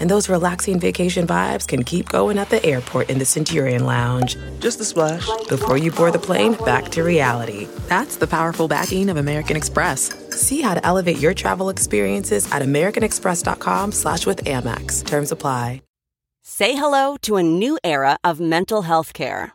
And those relaxing vacation vibes can keep going at the airport in the Centurion Lounge. Just a splash. Before you board the plane, back to reality. That's the powerful backing of American Express. See how to elevate your travel experiences at americanexpress.com slash with Amex. Terms apply. Say hello to a new era of mental health care.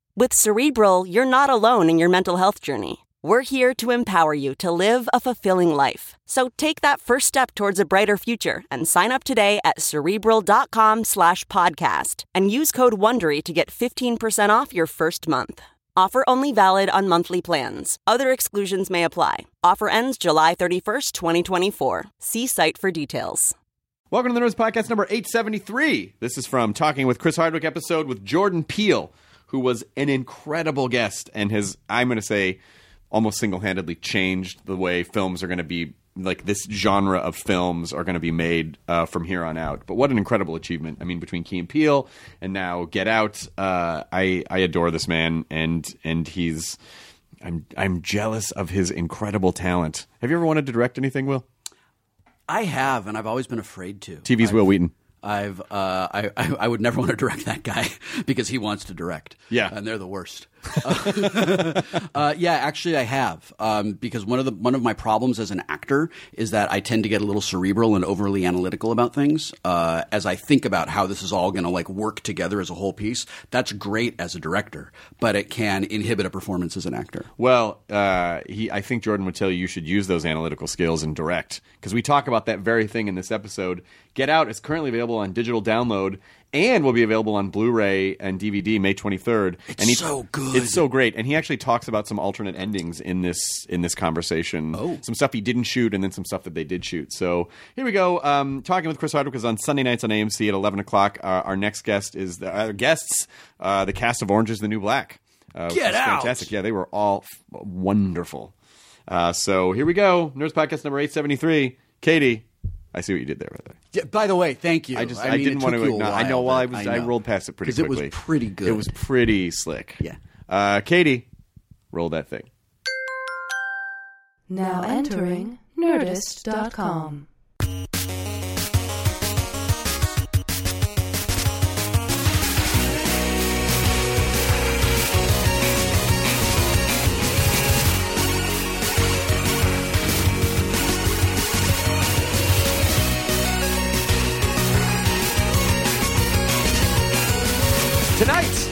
With Cerebral, you're not alone in your mental health journey. We're here to empower you to live a fulfilling life. So take that first step towards a brighter future and sign up today at cerebral.com slash podcast and use code WONDERY to get 15% off your first month. Offer only valid on monthly plans. Other exclusions may apply. Offer ends July 31st, 2024. See site for details. Welcome to the Nerdist Podcast number 873. This is from Talking with Chris Hardwick episode with Jordan Peele, who was an incredible guest and has, I'm going to say, almost single handedly changed the way films are going to be, like this genre of films are going to be made uh, from here on out. But what an incredible achievement. I mean, between Key and Peele and now Get Out, uh, I, I adore this man and, and he's, I'm, I'm jealous of his incredible talent. Have you ever wanted to direct anything, Wil? I have, and I've always been afraid to. TV's I've, Wil Wheaton. I've uh, I, I I would never want to direct that guy because he wants to direct. Yeah. and they're the worst. uh, yeah, actually, I have um, because one of the one of my problems as an actor is that I tend to get a little cerebral and overly analytical about things. Uh, as I think about how this is all going to like work together as a whole piece, that's great as a director, but it can inhibit a performance as an actor. Well, uh, he, I think Jordan would tell you you should use those analytical skills and direct because we talk about that very thing in this episode. Get Out is currently available on digital download and will be available on Blu-ray and DVD May 23rd. It's and he- so good. It's so great, and he actually talks about some alternate endings in this in this conversation. Oh. some stuff he didn't shoot, and then some stuff that they did shoot. So here we go. Um, talking with Chris Hardwick is on Sunday nights on AMC at 11 o'clock. Uh, our next guest is the uh, guests, uh, the cast of Orange Is the New Black. Uh, Get out! Fantastic. Yeah, they were all f- wonderful. Uh, so here we go. Nerdist Podcast number 873. Katie, I see what you did there. By the way. Yeah, by the way, thank you. I just I, I, mean, didn't want to you a acknowledge. I know. Well, I was I, know. rolled past it pretty quickly. It was pretty good. It was pretty slick. Yeah. Uh, Katie, roll that thing. Now entering Nerdist.com.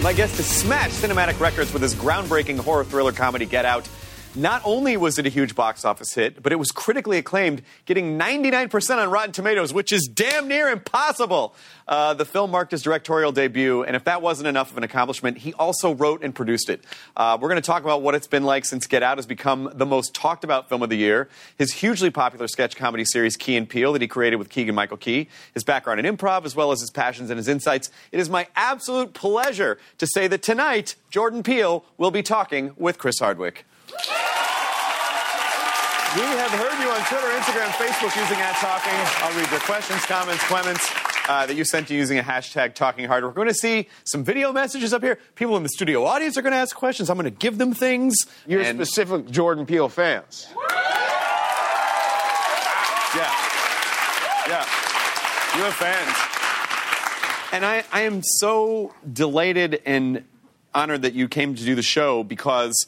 my guest has smashed cinematic records with his groundbreaking horror thriller comedy Get Out. Not only was it a huge box office hit, but it was critically acclaimed, getting 99% on Rotten Tomatoes, which is damn near impossible. Uh, the film marked his directorial debut, and if that wasn't enough of an accomplishment, he also wrote and produced it. Uh, we're going to talk about what it's been like since Get Out has become the most talked about film of the year, his hugely popular sketch comedy series Key and Peele that he created with Keegan Michael Key, his background in improv, as well as his passions and his insights. It is my absolute pleasure to say that tonight, Jordan Peele will be talking with Chris Hardwick. We have heard you on Twitter, Instagram, Facebook using at Talking. I'll read your questions, comments, comments uh, that you sent to using a hashtag Talking Hard. We're going to see some video messages up here. People in the studio audience are going to ask questions. I'm going to give them things. You're And- specific Jordan Peele fans. Yeah. Yeah. You have fans. And I, I am so delighted and honored that you came to do the show because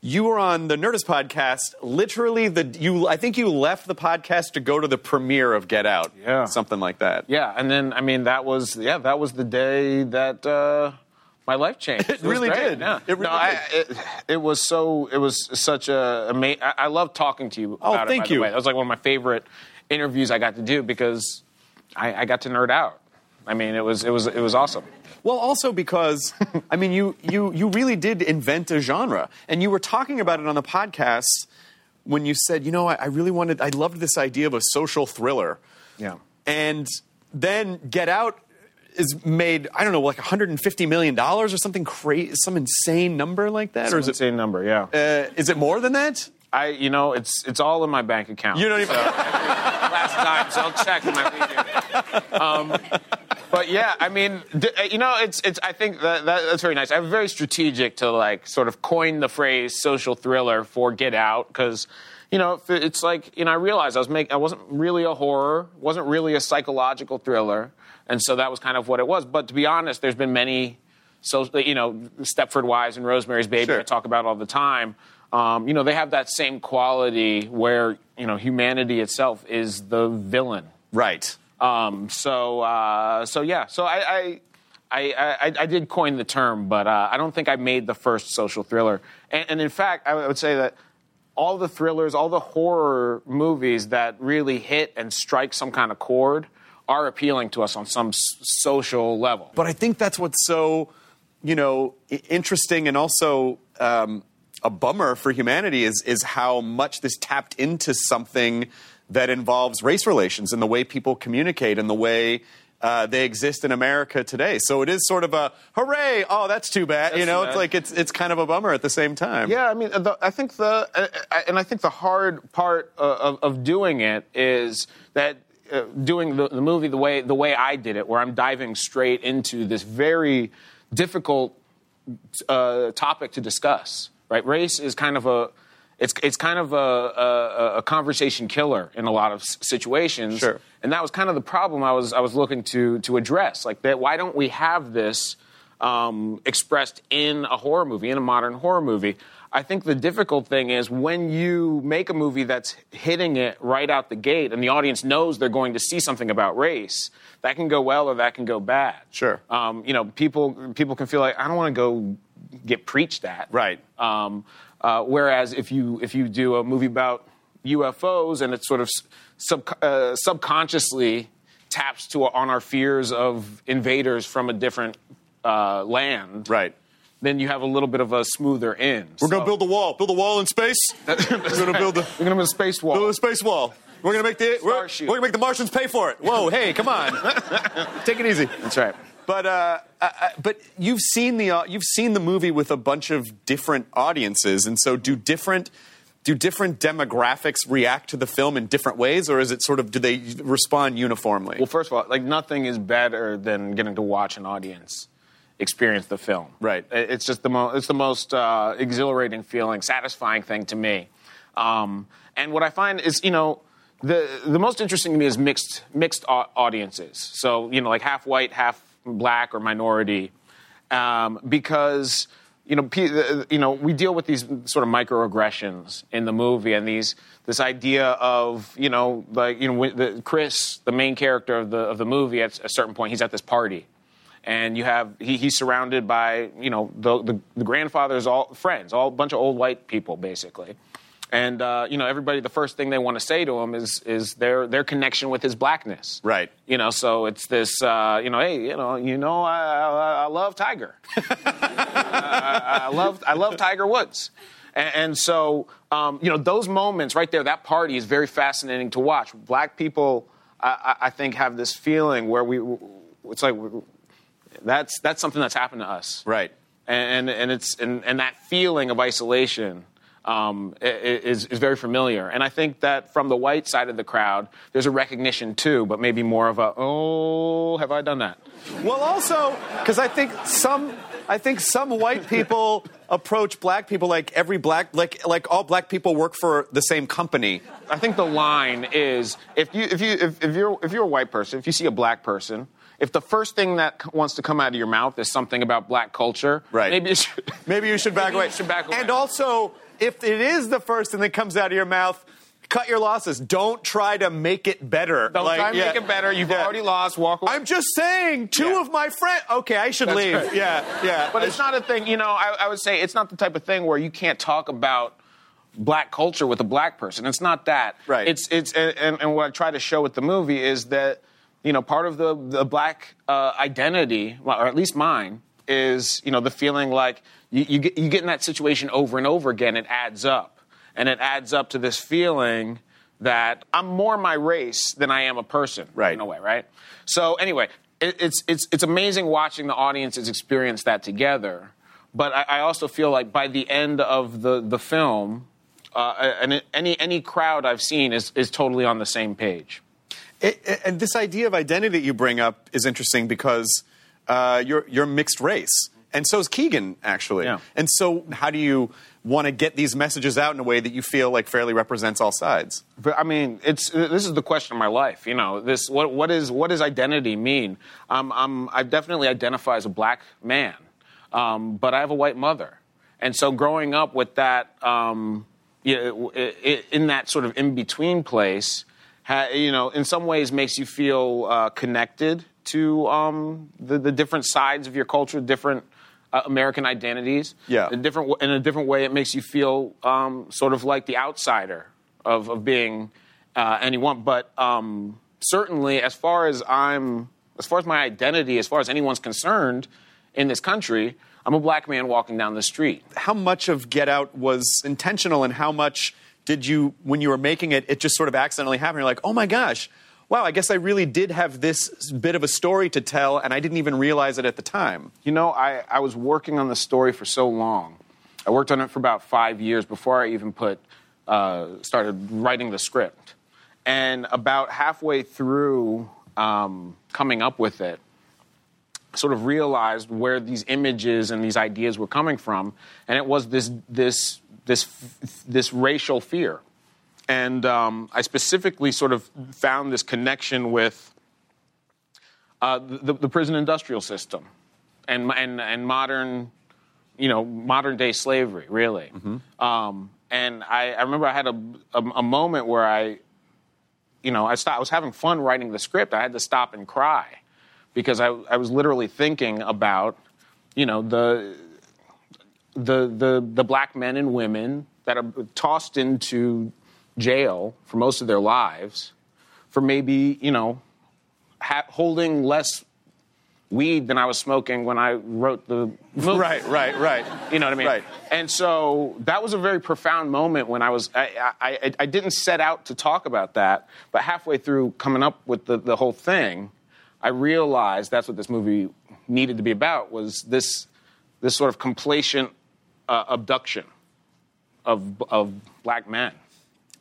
you were on the Nerdist podcast. Literally, the you I think you left the podcast to go to the premiere of Get Out. Yeah. Something like that. Yeah, and then I mean that was yeah that was the day that uh, my life changed. It was really great, did. Yeah. It really no, I, it, it was so it was such a amazing. I, I love talking to you. Oh, it, thank the you. way. That was like one of my favorite interviews I got to do because I, I got to nerd out. I mean, it was it was it was awesome. Well, also because I mean, you you you really did invent a genre, and you were talking about it on the podcast when you said, you know, I, I really wanted, I loved this idea of a social thriller, Yeah. and then Get Out is made, I don't know, like 150 million dollars or something crazy, some insane number like that, or is it? Insane number, yeah. Uh, is it more than that? I, you know, it's it's all in my bank account. You don't even. last time, so I'll check when I leave here. Um, but yeah, I mean, uh, you know, it's it's. I think that, that that's very nice. I'm very strategic to like sort of coin the phrase social thriller for Get Out because. You know, it's like you know. I realized I was making. I wasn't really a horror. wasn't really a psychological thriller, and so that was kind of what it was. But to be honest, there's been many so you know Stepford Wives and Rosemary's Baby Sure. I talk about all the time. Um, you know they have that same quality where you know humanity itself is the villain. right. Um, so uh, so yeah, so I. I I, I, I did coin the term, but uh, I don't think I made the first social thriller. And, and in fact, I would say that all the thrillers, all the horror movies that really hit and strike some kind of chord are appealing to us on some s- social level. But I think that's what's so, you know, interesting and also um, a bummer for humanity is is how much this tapped into something that involves race relations and the way people communicate and the way. Uh, they exist in America today, so it is sort of a hooray! Oh, that's too bad. you know, too it's like it's it's kind of a bummer at the same time. Yeah, I mean, the, I think the uh, uh, and I think the hard part uh, of, of doing it is that uh, doing the, the movie the way the way I did it, where I'm diving straight into this very difficult uh, topic to discuss. Right, race is kind of a it's it's kind of a, a, a conversation killer in a lot of situations. Sure. and that was kind of the problem I was I was looking to to address. Like that, why don't we have this um, expressed in a horror movie, in a modern horror movie? I think the difficult thing is when you make a movie that's hitting it right out the gate, and the audience knows they're going to see something about race. That can go well or that can go bad. Sure. Um, you know, people people can feel like I don't want to go get preached at. Right. Um, uh, whereas if you if you do a movie about UFOs and it sort of sub, uh, subconsciously taps to on our fears of invaders from a different uh, land, Right. Then you have a little bit of a smoother end. We're gonna build a wall. Build a wall in space. we're gonna build a We're gonna build a space wall. build a space wall. We're gonna make the we're, we're gonna make the Martians pay for it. Whoa, hey, come on, take it easy. That's right. But uh, uh, uh, but you've seen the uh, you've seen the movie with a bunch of different audiences, and so do different do different demographics react to the film in different ways, or is it sort of do they respond uniformly? Well, first of all, like nothing is better than getting to watch an audience experience the film. Right. It's just the most. It's the most uh, exhilarating feeling, satisfying thing to me. Um, and what I find is, you know, the the most interesting to me is mixed mixed audiences. So you know, like half white, half black or minority, um, because. You know, uh, you know, we deal with these sort of microaggressions in the movie, and these this idea of you know, like you know, the, Chris, the main character of the of the movie, at a certain point, he's at this party, and you have he, he's surrounded by you know the, the the grandfather's all friends, all a bunch of old white people basically, and uh, you know everybody. The first thing they want to say to him is is their their connection with his blackness, Right. You know, so it's this uh, you know, hey, you know, you know, I I, I love Tiger. I, I love I love Tiger Woods. And, and so, um, you know, those moments right there, that party is very fascinating to watch. Black people, I, think, have this feeling where we, it's like that's that's something that's happened to us, Right. And and it's and, and that feeling of isolation um, is is very familiar. And I think that from the white side of the crowd, there's a recognition too, but maybe more of a oh, have I done that? Well, also because I think some I think some white people approach black people like every black like like all black people work for the same company. I think the line is if you if you if, if you're if you're a white person, if you see a black person, if the first thing that c- wants to come out of your mouth is something about black culture, Right. Maybe you should, Maybe you should back away. you should back away. And also, if it is the first thing that comes out of your mouth, cut your losses. Don't try to make it better. don't Like, try and yeah. make it better. You've Yeah. already lost. Walk away. I'm just saying, two Yeah. of my friends. Okay, I should That's leave. right. Yeah, yeah. But it's not a thing, you know, I, I would say it's not the type of thing where you can't talk about black culture with a black person. It's not that. Right. It's it's and, and, what I try to show with the movie is that you know, part of the the black uh, identity, well, or at least mine, is you know the feeling like you, you get you get in that situation over and over again. It adds up, and it adds up to this feeling that I'm more my race than I am a person, Right. In a way, right? So anyway, it, it's it's it's amazing watching the audiences experience that together. But I, I also feel like by the end of the the film, uh, and any any crowd I've seen is is totally on the same page. It, it- and this idea of identity that you bring up is interesting because uh, you're you're mixed race, and so is Keegan actually. Yeah. And so, how do you want to get these messages out in a way that you feel like fairly represents all sides? But I mean, it's this is the question of my life. You know, this what what is what does identity mean? Um, I'm I definitely identify as a black man, um, but I have a white mother, and so growing up with that, um, yeah, i- i- in that sort of in between place, ha, you know, in some ways makes you feel uh, connected to um, the the different sides of your culture, different. Uh, American identities. Yeah. A different in a different way, it makes you feel um, sort of like the outsider of, of being uh, anyone. But um, certainly, as far as I'm, as far as my identity, as far as anyone's concerned in this country, I'm a black man walking down the street. How much of Get Out was intentional, and how much did you, when you were making it, it just sort of accidentally happened? You're like, oh my gosh. Wow, I guess I really did have this bit of a story to tell, and I didn't even realize it at the time. You know, I, I was working on the story for so long. I worked on it for about five years before I even put uh, started writing the script. And about halfway through um, coming up with it, sort of realized where these images and these ideas were coming from, and it was this this this this racial fear. And um, I specifically sort of found this connection with uh, the, the prison industrial system and, and, and modern, you know, modern day slavery, really. Um, and I, I remember I had a, a, a moment where I, you know, I, stopped, I was having fun writing the script. I had to stop and cry because I, I was literally thinking about, you know, the, the, the, the black men and women that are tossed into jail for most of their lives for maybe, you know, ha- holding less weed than I was smoking when I wrote the movie. Right, right, right. You know what I mean? Right. And so that was a very profound moment when I was, I, I, I, didn't set out to talk about that, but halfway through coming up with the, the whole thing, I realized that's what this movie needed to be about was this, this sort of complacent uh, abduction of, of black men.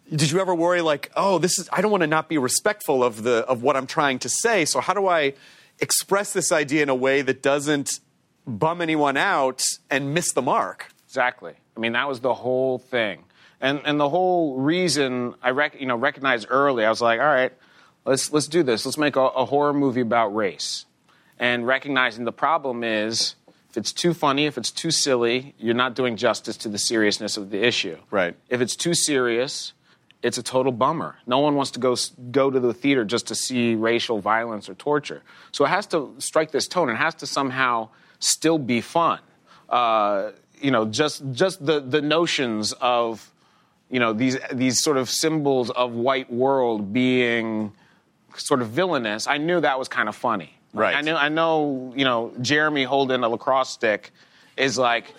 Did you ever worry like, oh, this is I don't want to not be respectful of the of what I'm trying to say, so how do I express this idea in a way that doesn't bum anyone out and miss the mark? Exactly. I mean, that was the whole thing, and and the whole reason I rec- you know recognized early. I was like, all right, let's let's do this. Let's make a, a horror movie about race, and recognizing the problem is if it's too funny, if it's too silly, you're not doing justice to the seriousness of the issue. Right. If it's too serious, it's a total bummer. No one wants to go go to the theater just to see racial violence or torture. So it has to strike this tone. It has to somehow still be fun. Uh, you know, just just the the notions of you know these these sort of symbols of white world being sort of villainous. I knew that was kind of funny. Right. I know. I know. You know, Jeremy holding a lacrosse stick is like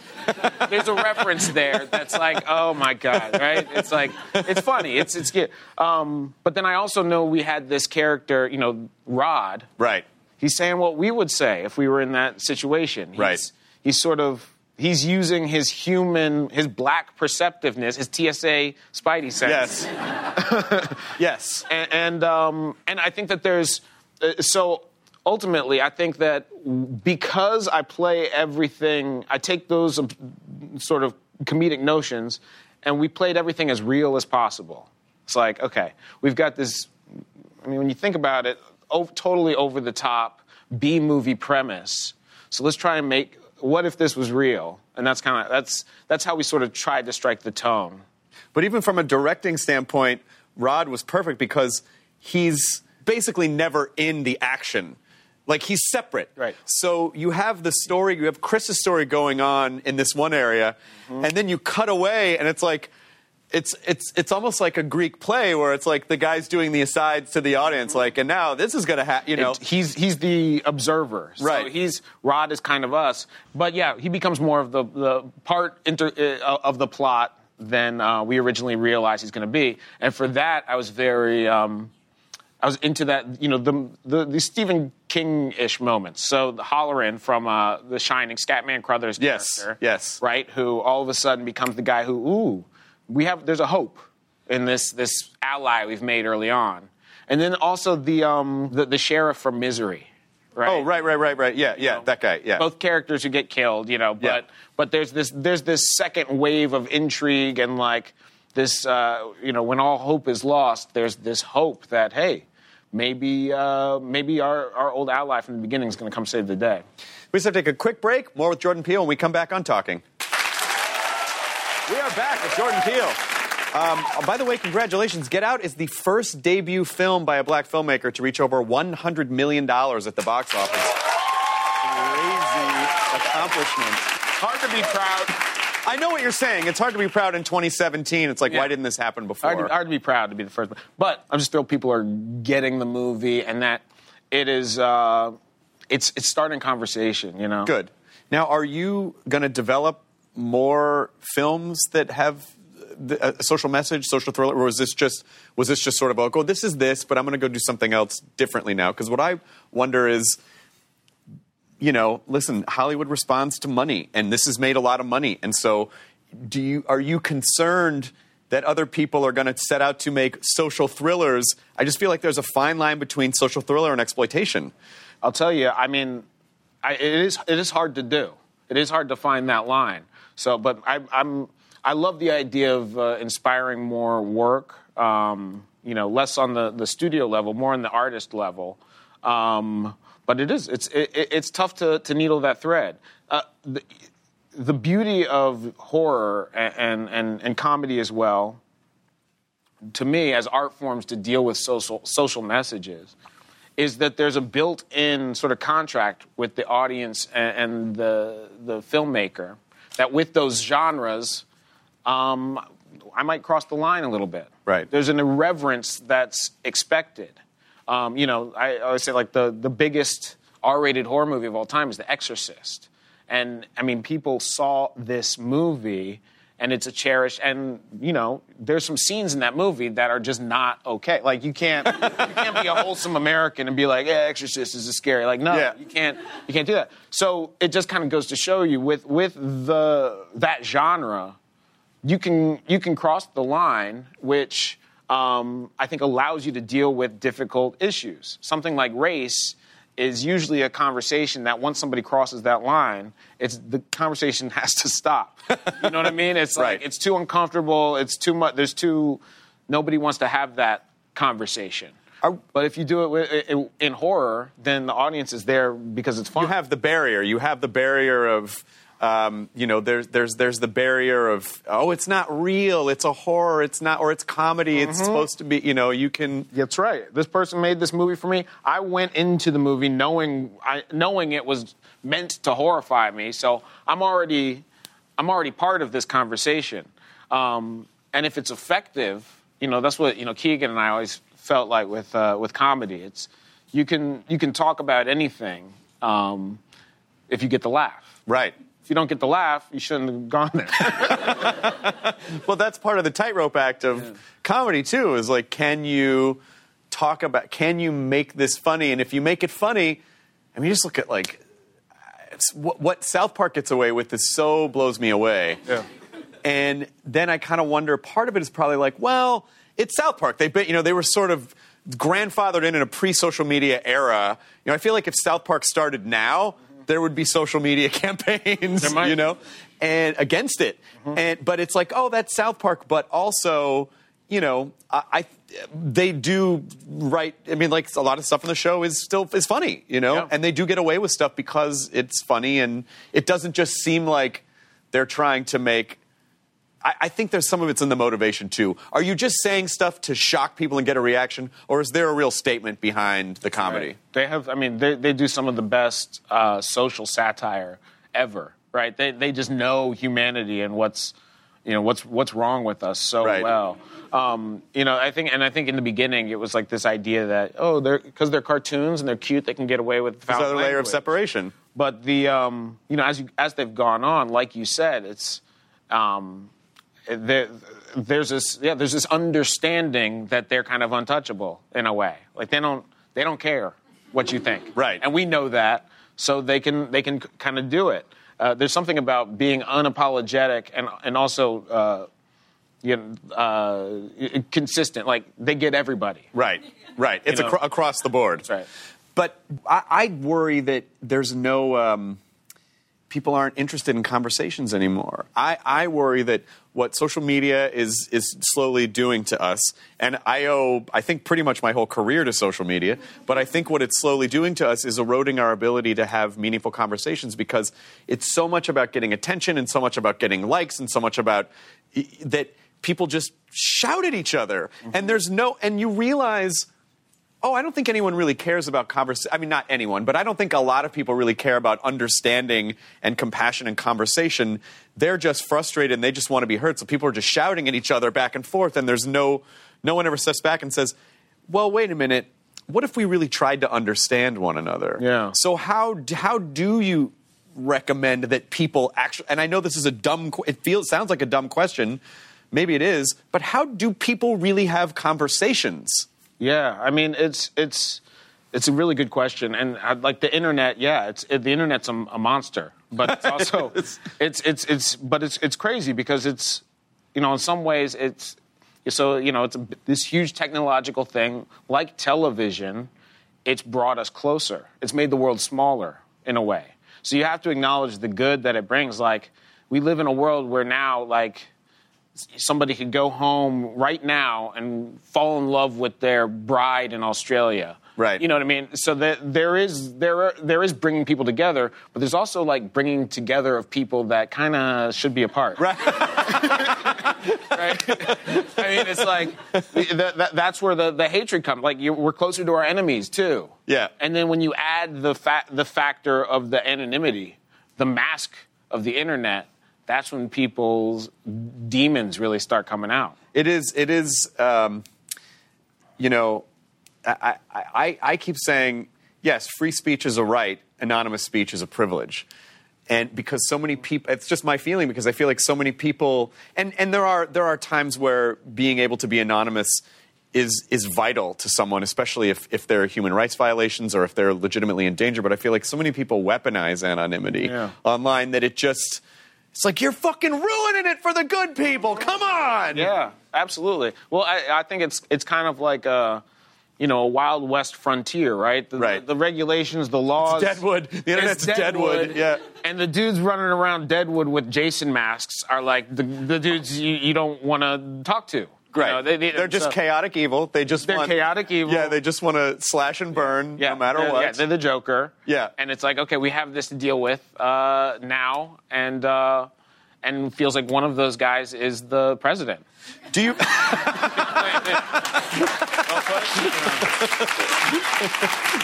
there's a reference there that's like oh my god right it's like it's funny it's it's good um, but then i also know we had this character you know rod Right. he's saying what we would say if we were in that situation he's, Right. he's sort of he's using his human his black perceptiveness his tsa spidey sense Yes. yes. and and, um, and I think that there's uh, so ultimately I think that because I play everything, I take those um, sort of comedic notions, and we played everything as real as possible. It's like okay, we've got this. I mean, when you think about it, o- totally over the top B movie premise. So let's try and make. What if this was real? And that's kind of that's that's how we sort of tried to strike the tone. But even from a directing standpoint, Rod was perfect because he's basically never in the action. Like he's separate. Right. So you have the story, you have Chris's story going on in this one area, and then you cut away and it's like it's it's it's almost like a Greek play where it's like the guy's doing the asides to the audience, like, and now this is gonna happen. You know, It- he's he's the observer. So Right. he's Rod is kind of us, but yeah, he becomes more of the the part inter, uh, of the plot than uh, we originally realized he's going to be. And for that, I was very. Um, I was into that, you know, the the, the Stephen King-ish moments. So the Hallorann from uh, The Shining, Scatman Crothers Yes, character, yes. right, who all of a sudden becomes the guy who, ooh, we have there's a hope in this this ally we've made early on, and then also the um the, the sheriff from Misery, right? oh right, right, right, right. Yeah, yeah, that guy. Yeah, both characters who get killed, you know. But Yeah. but there's this there's this second wave of intrigue and like this, uh, you know, when all hope is lost, there's this hope that hey, maybe uh, maybe our our old ally from the beginning is going to come save the day. We just have to take a quick break. More with Jordan Peele when we come back on Talking. We are back with Jordan Peele. Um, by the way, congratulations. Get Out is the first debut film by a black filmmaker to reach over $100 million at the box office. Crazy accomplishment. Hard to be proud. I know what you're saying. It's hard to be proud in 2017. It's like, Yeah. why didn't this happen before? Hard to, hard to be proud to be the first, but I'm just thrilled people are getting the movie and that it is. Uh, it's it's starting conversation. You know. Good. Now, are you going to develop more films that have the, a social message, social thriller, or was this just was this just sort of oh, this is this, but I'm going to go do something else differently now? Because what I wonder is, you know, listen, Hollywood responds to money, and this has made a lot of money, and so do you are you concerned? That other people are going to set out to make social thrillers. I just feel like there's a fine line between social thriller and exploitation. I'll tell you. I mean, I, it is it is hard to do. It is hard to find that line. So, but I, I'm I love the idea of uh, inspiring more work. Um, you know, less on the, the studio level, more on the artist level. Um, but it is it's it, it- it's tough to, to needle that thread. Uh, the, the beauty of horror and, and, and, and comedy as well to me as art forms to deal with social social messages is that there's a built-in sort of contract with the audience and, and the the filmmaker that with those genres um, I might cross the line a little bit. Right. There's an irreverence that's expected. Um, you know, I always say like the the biggest R-rated horror movie of all time is The Exorcist, and I mean people saw this movie and it's a cherished and you know there's some scenes in that movie that are just not okay. Like you can't you can't be a wholesome American and be like, yeah, Exorcist is scary. Like no, Yeah. you can't you can't do that. So it just kind of goes to show you with with the that genre you can you can cross the line, which um, I think allows you to deal with difficult issues. Something like race is usually a conversation that once somebody crosses that line, it's the conversation has to stop. You know what I mean? It's like it's too uncomfortable. It's too much. There's too nobody wants to have that conversation. But if you do it in horror, then the audience is there because it's fun. you have the barrier. You have the barrier of, um, you know, there's there's there's the barrier of oh, it's not real. It's a horror. It's not, or it's comedy. It's supposed to be. You know, you can. That's right. This person made this movie for me. I went into the movie knowing I, knowing it was meant to horrify me. So I'm already I'm already part of this conversation. Um, and if it's effective, you know that's what you know. Keegan and I always felt like with uh, with comedy. It's you can you can talk about anything um, if you get the laugh. Right. If you don't get the laugh, you shouldn't have gone there. Well, that's part of the tightrope act of comedy too. Is like, can you talk about? Can you make this funny? And if you make it funny, I mean, just look at like it's, what, what South Park gets away with. This so blows me away. Yeah. And then I kind of wonder. Part of it is probably like, well, it's South Park. They've been, you know, they were sort of grandfathered in in a pre-social media era. You know, I feel like if South Park started now, there would be social media campaigns. You know, and against it. Mm-hmm. And but it's like, oh, that's South Park. But also, you know, I, I they do write. I mean, like a lot of stuff in the show is still is funny. You know, Yeah. and they do get away with stuff because it's funny and it doesn't just seem like they're trying to make. I, I think there's some of it's in the motivation too. Are you just saying stuff to shock people and get a reaction, or is there a real statement behind the comedy? Right. They have, I mean, they, they do some of the best uh, social satire ever, right? They, they just know humanity and what's, You know, what's what's wrong with us so Right. well? Um, you know, I think, and I think in the beginning it was like this idea that oh, they're because they're cartoons and they're cute, they can get away with foul other layer of separation. But the um, you know as you, as they've gone on, like you said, it's um, there, there's this yeah there's this understanding that they're kind of untouchable in a way. Like they don't they don't care what you think, Right. And we know that, so they can they can kind of do it. Uh, there's something about being unapologetic and and also. Uh, you know, uh, consistent. Like they get everybody. Right, right. It's acro- across the board. That's right. But I, I worry that there's no um, people aren't interested in conversations anymore. I, I worry that what social media is is slowly doing to us, and I owe I think pretty much my whole career to social media. But I think what it's slowly doing to us is eroding our ability to have meaningful conversations because it's so much about getting attention and so much about getting likes and so much about that people just shout at each other, and there's no and you realize oh, I don't think anyone really cares about conversation. I mean, not anyone, but I don't think a lot of people really care about understanding and compassion and conversation. They're just frustrated and they just want to be heard. So people are just shouting at each other back and forth, and there's no, no one ever steps back and says, well, wait a minute. What if we really tried to understand one another? Yeah. So how how do you recommend that people actually? And I know this is a dumb. It feels sounds like a dumb question. Maybe it is, but how do people really have conversations? Yeah, I mean it's it's it's a really good question, and i like the internet. Yeah, it's it, the internet's a, a monster, but it's also it's, it's it's but it's it's crazy because it's you know in some ways it's so you know it's a, this huge technological thing like television. It's brought us closer. It's made the world smaller in a way. So you have to acknowledge the good that it brings. Like we live in a world where now like somebody could go home right now and fall in love with their bride in Australia. Right. You know what I mean? So that there is there are, there is bringing people together, but there's also like bringing together of people that kind of should be apart. Right. right. I mean, it's like that, that, that's where the, the hatred comes. Like you, we're closer to our enemies too. Yeah. And then when you add the fa- the factor of the anonymity, the mask of the internet, that's when people's demons really start coming out. It is. It is. Um, you know, I, I, I, I keep saying yes. Free speech is a right. Anonymous speech is a privilege. And because so many people, it's just my feeling. Because I feel like so many people, and, and there are there are times where being able to be anonymous is is vital to someone, especially if if there are human rights violations or if they're legitimately in danger. But I feel like so many people weaponize anonymity Yeah. online that it just it's like you're fucking ruining it for the good people. Come on. Yeah, absolutely. Well, I, I think it's it's kind of like a, you know, a wild west frontier, right? The, Right. The, regulations, the laws. Deadwood. The internet's It's Deadwood. Yeah. And the dudes running around Deadwood with Jason masks are like the, the dudes you, you don't want to talk to. You know, they, they, are just so- chaotic evil. They just They're want, chaotic evil. Yeah, they just want to slash and burn Yeah, no matter they're- what. Yeah, they're the Joker. Yeah. and it's like, okay, we have this to deal with uh, now, and uh, and feels like one of those guys is the president. Do you? It's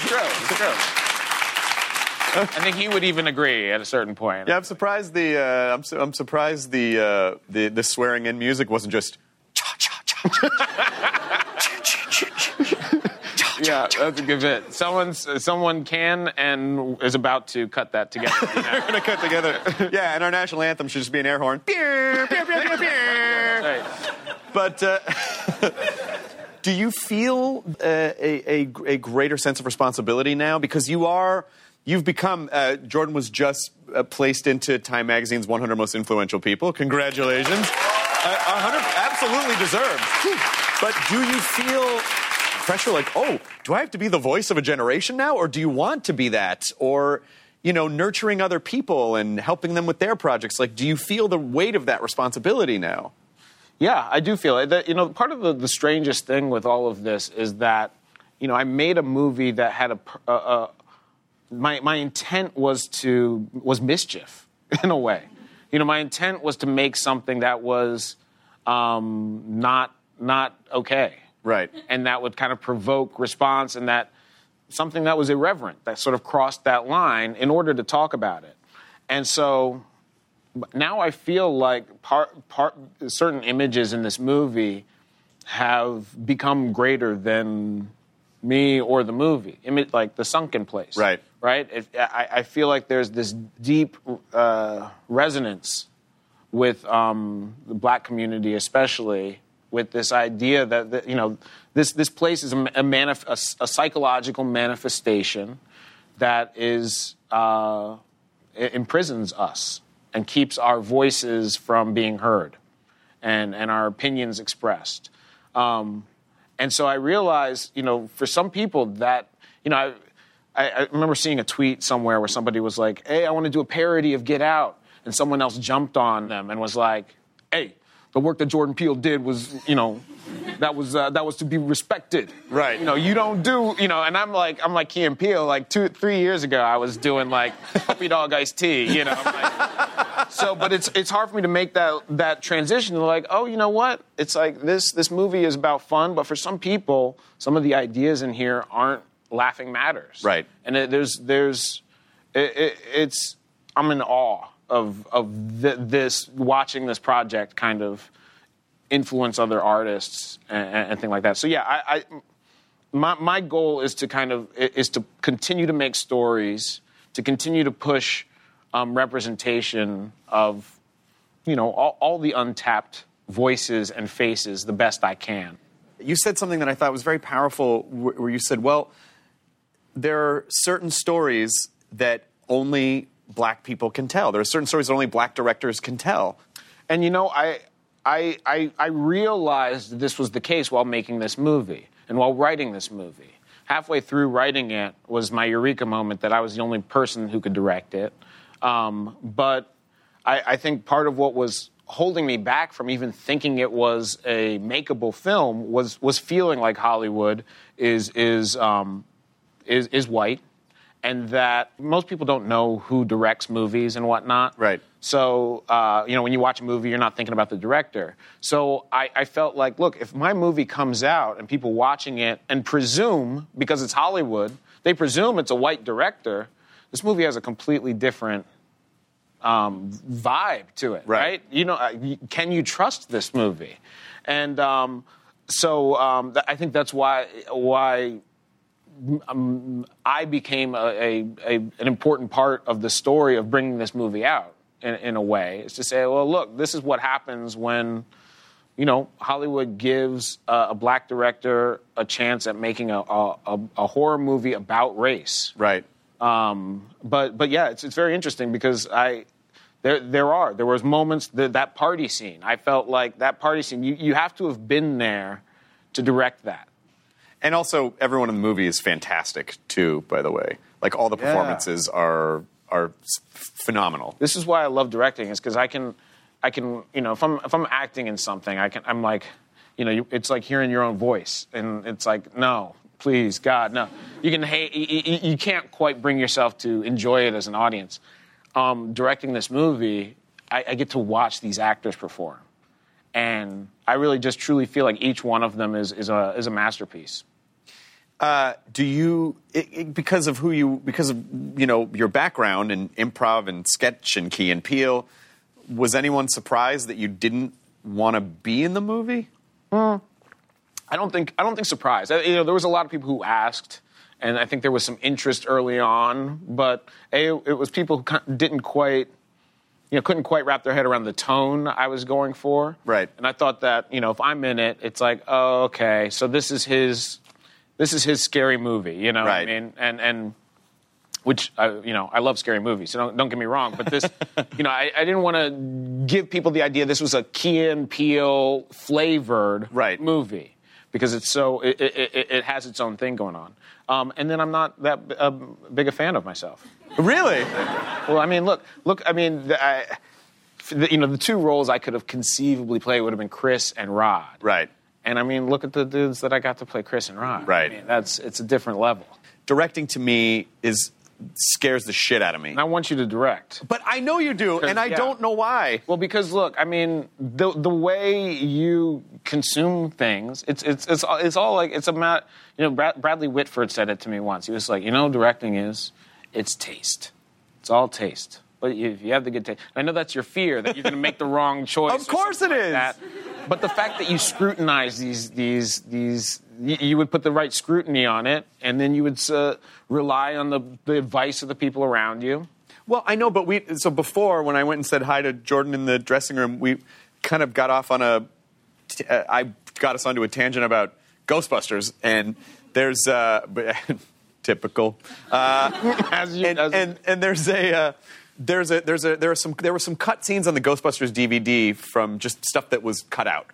true. It's true. I think he would even agree at a certain point. yeah, I'm surprised the uh, I'm, su- I'm surprised the uh, the the swearing in music wasn't just. Yeah, that's a good bit. Someone's someone can and is about to cut that together. They're gonna cut together. Yeah, and our national anthem should just be an air horn. Right. But uh, do you feel uh, a, a, a greater sense of responsibility now? Because you are, you've become, uh, Jordan was just uh, placed into Time Magazine's 100 Most Influential People. Congratulations. Uh, 100, absolutely deserved. But do you feel pressure like, oh, do I have to be the voice of a generation now? Or do you want to be that? Or, you know, nurturing other people and helping them with their projects? Like, do you feel the weight of that responsibility now? Yeah, I do feel it. You know, part of the, the strangest thing with all of this is that, you know, I made a movie that had a, a, a my my intent was to was mischief in a way. You know, my intent was to make something that was um, not not okay, Right. and that would kind of provoke response, and that something that was irreverent that sort of crossed that line in order to talk about it. And so now I feel like part part certain images in this movie have become greater than me or the movie. Like the sunken place. Right. Right. It, I, I feel like there's this deep uh, resonance with um, the black community, especially with this idea that, that you know this this place is a, a, manif- a, a psychological manifestation that is uh, imprisons us and keeps our voices from being heard and and our opinions expressed. Um, and so I realized, you know, for some people that you know. I, I, I remember seeing a tweet somewhere where somebody was like, "Hey, I want to do a parody of Get Out," and someone else jumped on them and was like, "Hey, the work that Jordan Peele did was, you know, that was uh, that was to be respected, Right. You know, you don't do, you know." And I'm like, I'm like Key and Peele. Like two, three years ago, I was doing like puppy dog iced tea, you know. I'm like, so, but it's it's hard for me to make that that transition. like, oh, you know what? It's like this this movie is about fun, but for some people, some of the ideas in here aren't laughing matters, Right. And it, there's there's it, it, it's I'm in awe of of th- this watching this project kind of influence other artists and, and things like that. So yeah, I, I my my goal is to kind of is to continue to make stories, to continue to push um, representation of you know all, all the untapped voices and faces the best I can. You said something that I thought was very powerful, where you said, "Well, there are certain stories that only black people can tell. There are certain stories that only black directors can tell." And you know, I, I, I, I realized this was the case while making this movie and while writing this movie. Halfway through writing it was my eureka moment that I was the only person who could direct it. Um, but I, I think part of what was holding me back from even thinking it was a makeable film was was feeling like Hollywood is is um, is is white, and that most people don't know who directs movies and whatnot. Right. So, uh, you know, when you watch a movie, you're not thinking about the director. So I, I felt like, look, if my movie comes out and people watching it and presume, because it's Hollywood, they presume it's a white director, this movie has a completely different um, vibe to it, Right. right? You know, uh, can you trust this movie? And um, so um, th- I think that's why why um, I became a, a, a, an important part of the story of bringing this movie out in, in a way. Is to say, well, look, this is what happens when you know Hollywood gives a, a black director a chance at making a, a, horror movie about race. Right. Um, but but yeah, it's it's very interesting because I there there are there was moments that that party scene. I felt like that party scene. You you have to have been there to direct that. And also, everyone in the movie is fantastic too. By the way, like all the performances are are s- phenomenal. This is why I love directing is because I can I can you know if I'm if I'm acting in something I can I'm like you know you, it's like hearing your own voice and it's like no please God no you can hate you, you, you can't quite bring yourself to enjoy it as an audience. Um, directing this movie, I, I get to watch these actors perform, and I really just truly feel like each one of them is is a is a masterpiece. Uh, do you it, it- because of who you because of you know your background in improv and sketch and Key and Peele? Was anyone surprised that you didn't want to be in the movie? I don't think I don't think surprised. Uh, You know, there was a lot of people who asked, and I think there was some interest early on, but a, it was people who didn't quite, you know, couldn't quite wrap their head around the tone I was going for. Right. And I thought that you know, if I'm in it, it's like, oh, okay, so this is his, this is his scary movie. You know, what Right. I mean, and and. Which I, you know, I love scary movies, so don't, don't get me wrong. But this, you know, I, I didn't want to give people the idea this was a Key and Peele flavored Right. movie because it's so it, it, it, it has its own thing going on. Um, and then I'm not that uh, big a fan of myself. Really? Well, I mean, look, look. I mean, the, I, the, you know, the two roles I could have conceivably played would have been Chris and Rod. Right. And I mean, look at the dudes that I got to play Chris and Rod. Right. I mean, that's it's a different level. Directing to me is scares the shit out of me. And I want you to direct. But I know you do, and I yeah. don't know why. Well, because look, I mean, the the way you consume things, it's it's it's all- it's all like it's a mat. You know, Brad, Bradley Whitford said it to me once. He was like, you know, directing is, it's taste. It's all taste. But if you have the good taste, I know that's your fear that you're going to make the wrong choice. Of course it like is. that. But the fact that you scrutinize these, these, these, you, you would put the right scrutiny on it, and then you would uh, rely on the, the advice of the people around you. Well, I know, but we so before when I went and said hi to Jordan in the dressing room, we kind of got off on a. uh, I got us onto a tangent about Ghostbusters, and there's uh, typical. Uh, As you, and, as- and and there's a uh, there's a there's a there are some there were some cut scenes on the Ghostbusters DVD from just stuff that was cut out.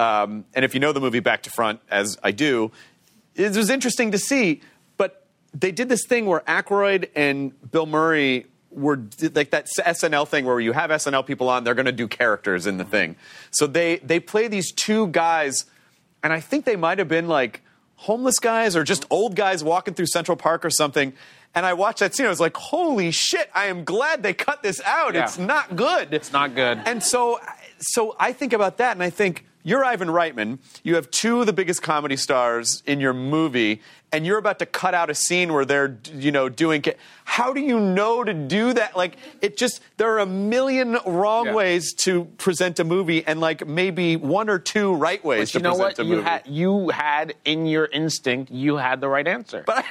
Um, and if you know the movie back to front, as I do, it was interesting to see. But they did this thing where Aykroyd and Bill Murray were like that SNL thing where you have SNL people on, they're going to do characters in the thing. So they they play these two guys, and I think they might have been like homeless guys or just old guys walking through Central Park or something. And I watched that scene. I was like, "Holy shit! I am glad they cut this out. Yeah. It's not good. It's not good. And so, so I think about that, and I think you're Ivan Reitman. You have two of the biggest comedy stars in your movie, and you're about to cut out a scene where they're, you know, doing. How do you know to do that? Like, it just there are a million wrong Yeah. ways to present a movie, and like maybe one or two right ways But you to know present what? a You movie. had, you had in your instinct, you had the right answer. but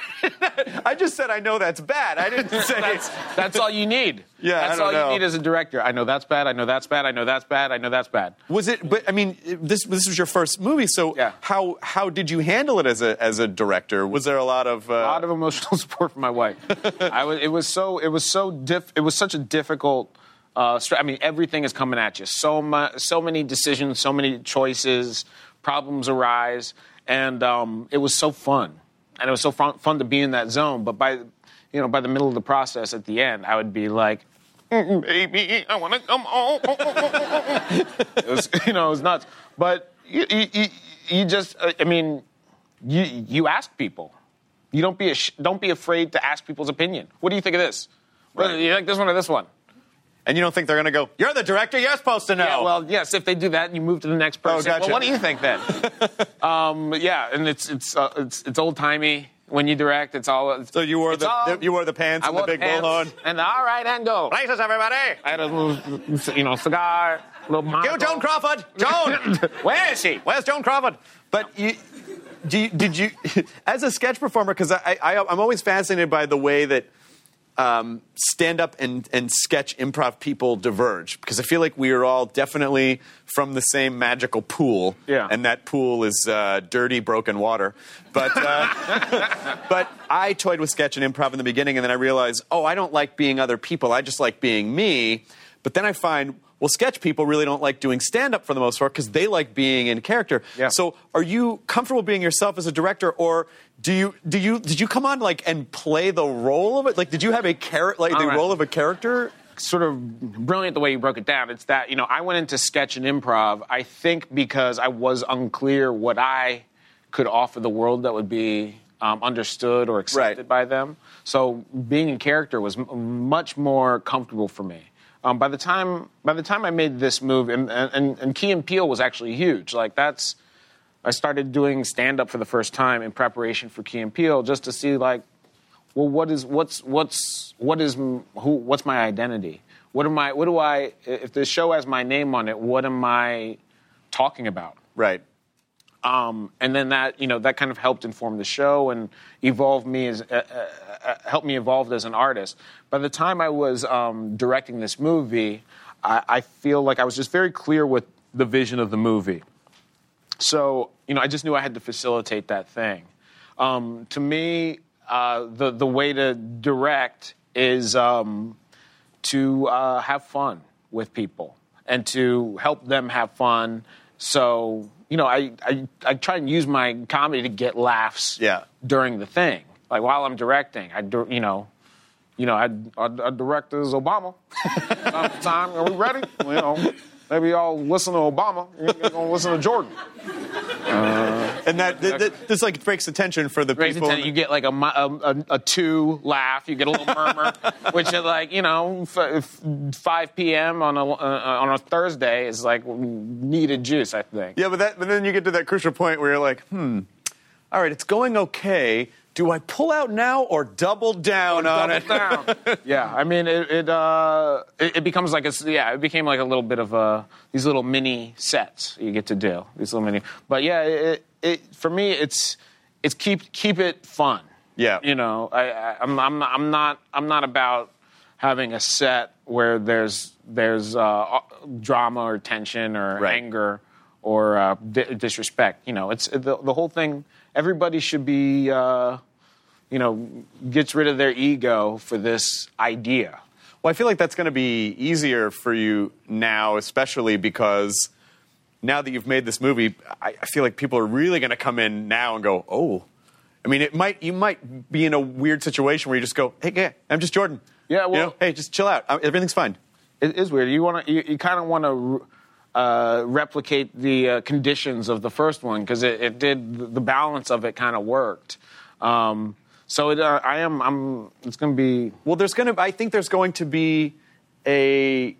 I just said I know that's bad. I didn't say that's, that's all you need. Yeah, I that's don't all know. you need as a director. I know that's bad. I know that's bad. I know that's bad. I know that's bad. Was it? But I mean, this this was your first movie, so Yeah. how how did you handle it as a as a director? Was there a lot of uh, a lot of emotional support from my wife. I was, it was so it was so diff, it was such a difficult. Uh, I mean, everything is coming at you. So much, so many decisions, so many choices, problems arise, and um, it was so fun, and it was so fun, fun to be in that zone. But by, you know, by the middle of the process, at the end, I would be like, "Mm, "Baby, I want to come home." it was, you know, it was nuts. But you, you, you, you just, uh, I mean, you you ask people. You don't be ash- don't be afraid to ask people's opinion. What do you think of this? Well, you like this one or this one? And you don't think they're going to go, you're the director, you're supposed to know. Yeah, well, yes. If they do that, you move to the next person. Oh, gotcha. Well, what do you think then? um, yeah, and it's it's uh, it's, it's old timey when you direct. It's all. It's, so you wore the, all- you wore the pants I and the big bullhorn. And the all right, and go. Places, everybody. I had a little, you know, cigar, little. Monocle. Joan Crawford. Joan. Where is she? Where's Joan Crawford? But you, do you, did you, as a sketch performer, because I, I, I'm always fascinated by the way that um, stand up and, and sketch improv people diverge, because I feel like we are all definitely from the same magical pool, Yeah. and that pool is uh, dirty, broken water. But, uh, but I toyed with sketch and improv in the beginning, and then I realized, oh, I don't like being other people. I just like being me. But then I find, well, sketch people really don't like doing stand up for the most part because they like being in character. Yeah. So, are you comfortable being yourself as a director, or do you do you did you come on like and play the role of it? Like, did you have a character, like the All right. role of a character? sort of brilliant the way you broke it down. It's that, you know, I went into sketch and improv, I think because I was unclear what I could offer the world that would be um, understood or accepted Right. by them. So being in character was m- much more comfortable for me. Um, by the time by the time I made this move, and, and, and Key and Peele was actually huge. Like that's, I started doing stand up for the first time in preparation for Key and Peele, just to see like well, what is what's what's what is who what's my identity? What am I? What do I? If the show has my name on it, what am I talking about? Right. Um, and then that you know that kind of helped inform the show and evolve me as uh, uh, uh, helped me evolve as an artist. By the time I was um, directing this movie, I, I feel like I was just very clear with the vision of the movie. So you know, I just knew I had to facilitate that thing. Um, to me, uh, the the way to direct is um, to uh, have fun with people and to help them have fun. So you know, I, I I try and use my comedy to get laughs Yeah. during the thing. Like while I'm directing, I do, you know, you know, I I, I direct as Obama. Time are we ready? You know, maybe y'all listen to Obama. You're gonna listen to Jordan. Uh, And that, that, that this like breaks the tension for the Raise people. attention, you get like a, a, a, a two laugh, you get a little murmur, which is like you know f- f- 5 p.m. on a uh, on a Thursday is like needed juice, I think. Yeah, but that but then you get to that crucial point where you're like, hmm, all right, it's going okay. do I pull out now or double down on it? Down. yeah, I mean, it it, uh, it it becomes like a yeah, it became like a little bit of a these little mini sets you get to do these little mini. But yeah, it, it for me it's it's keep keep it fun. Yeah. you know, I, I I'm I'm not, I'm not I'm not about having a set where there's there's uh, drama or tension or Right. anger or uh, di- disrespect. You know, it's the the whole thing. Everybody should be. Uh, you know, gets rid of their ego for this idea. Well, I feel like that's going to be easier for you now, especially because now that you've made this movie, I, I feel like people are really going to come in now and go, "Oh." I mean, it might you might be in a weird situation where you just go, "Hey, yeah, I'm just Jordan." Yeah, You well- know, hey, just chill out. Uh, Everything's fine. It is weird. You want to, you, you kind of want to uh, replicate the uh, conditions of the first one because it, it did the balance of it kind of worked. Um, so it, uh, I am, I'm. It's going to be. Well, there's going to. I think there's going to be a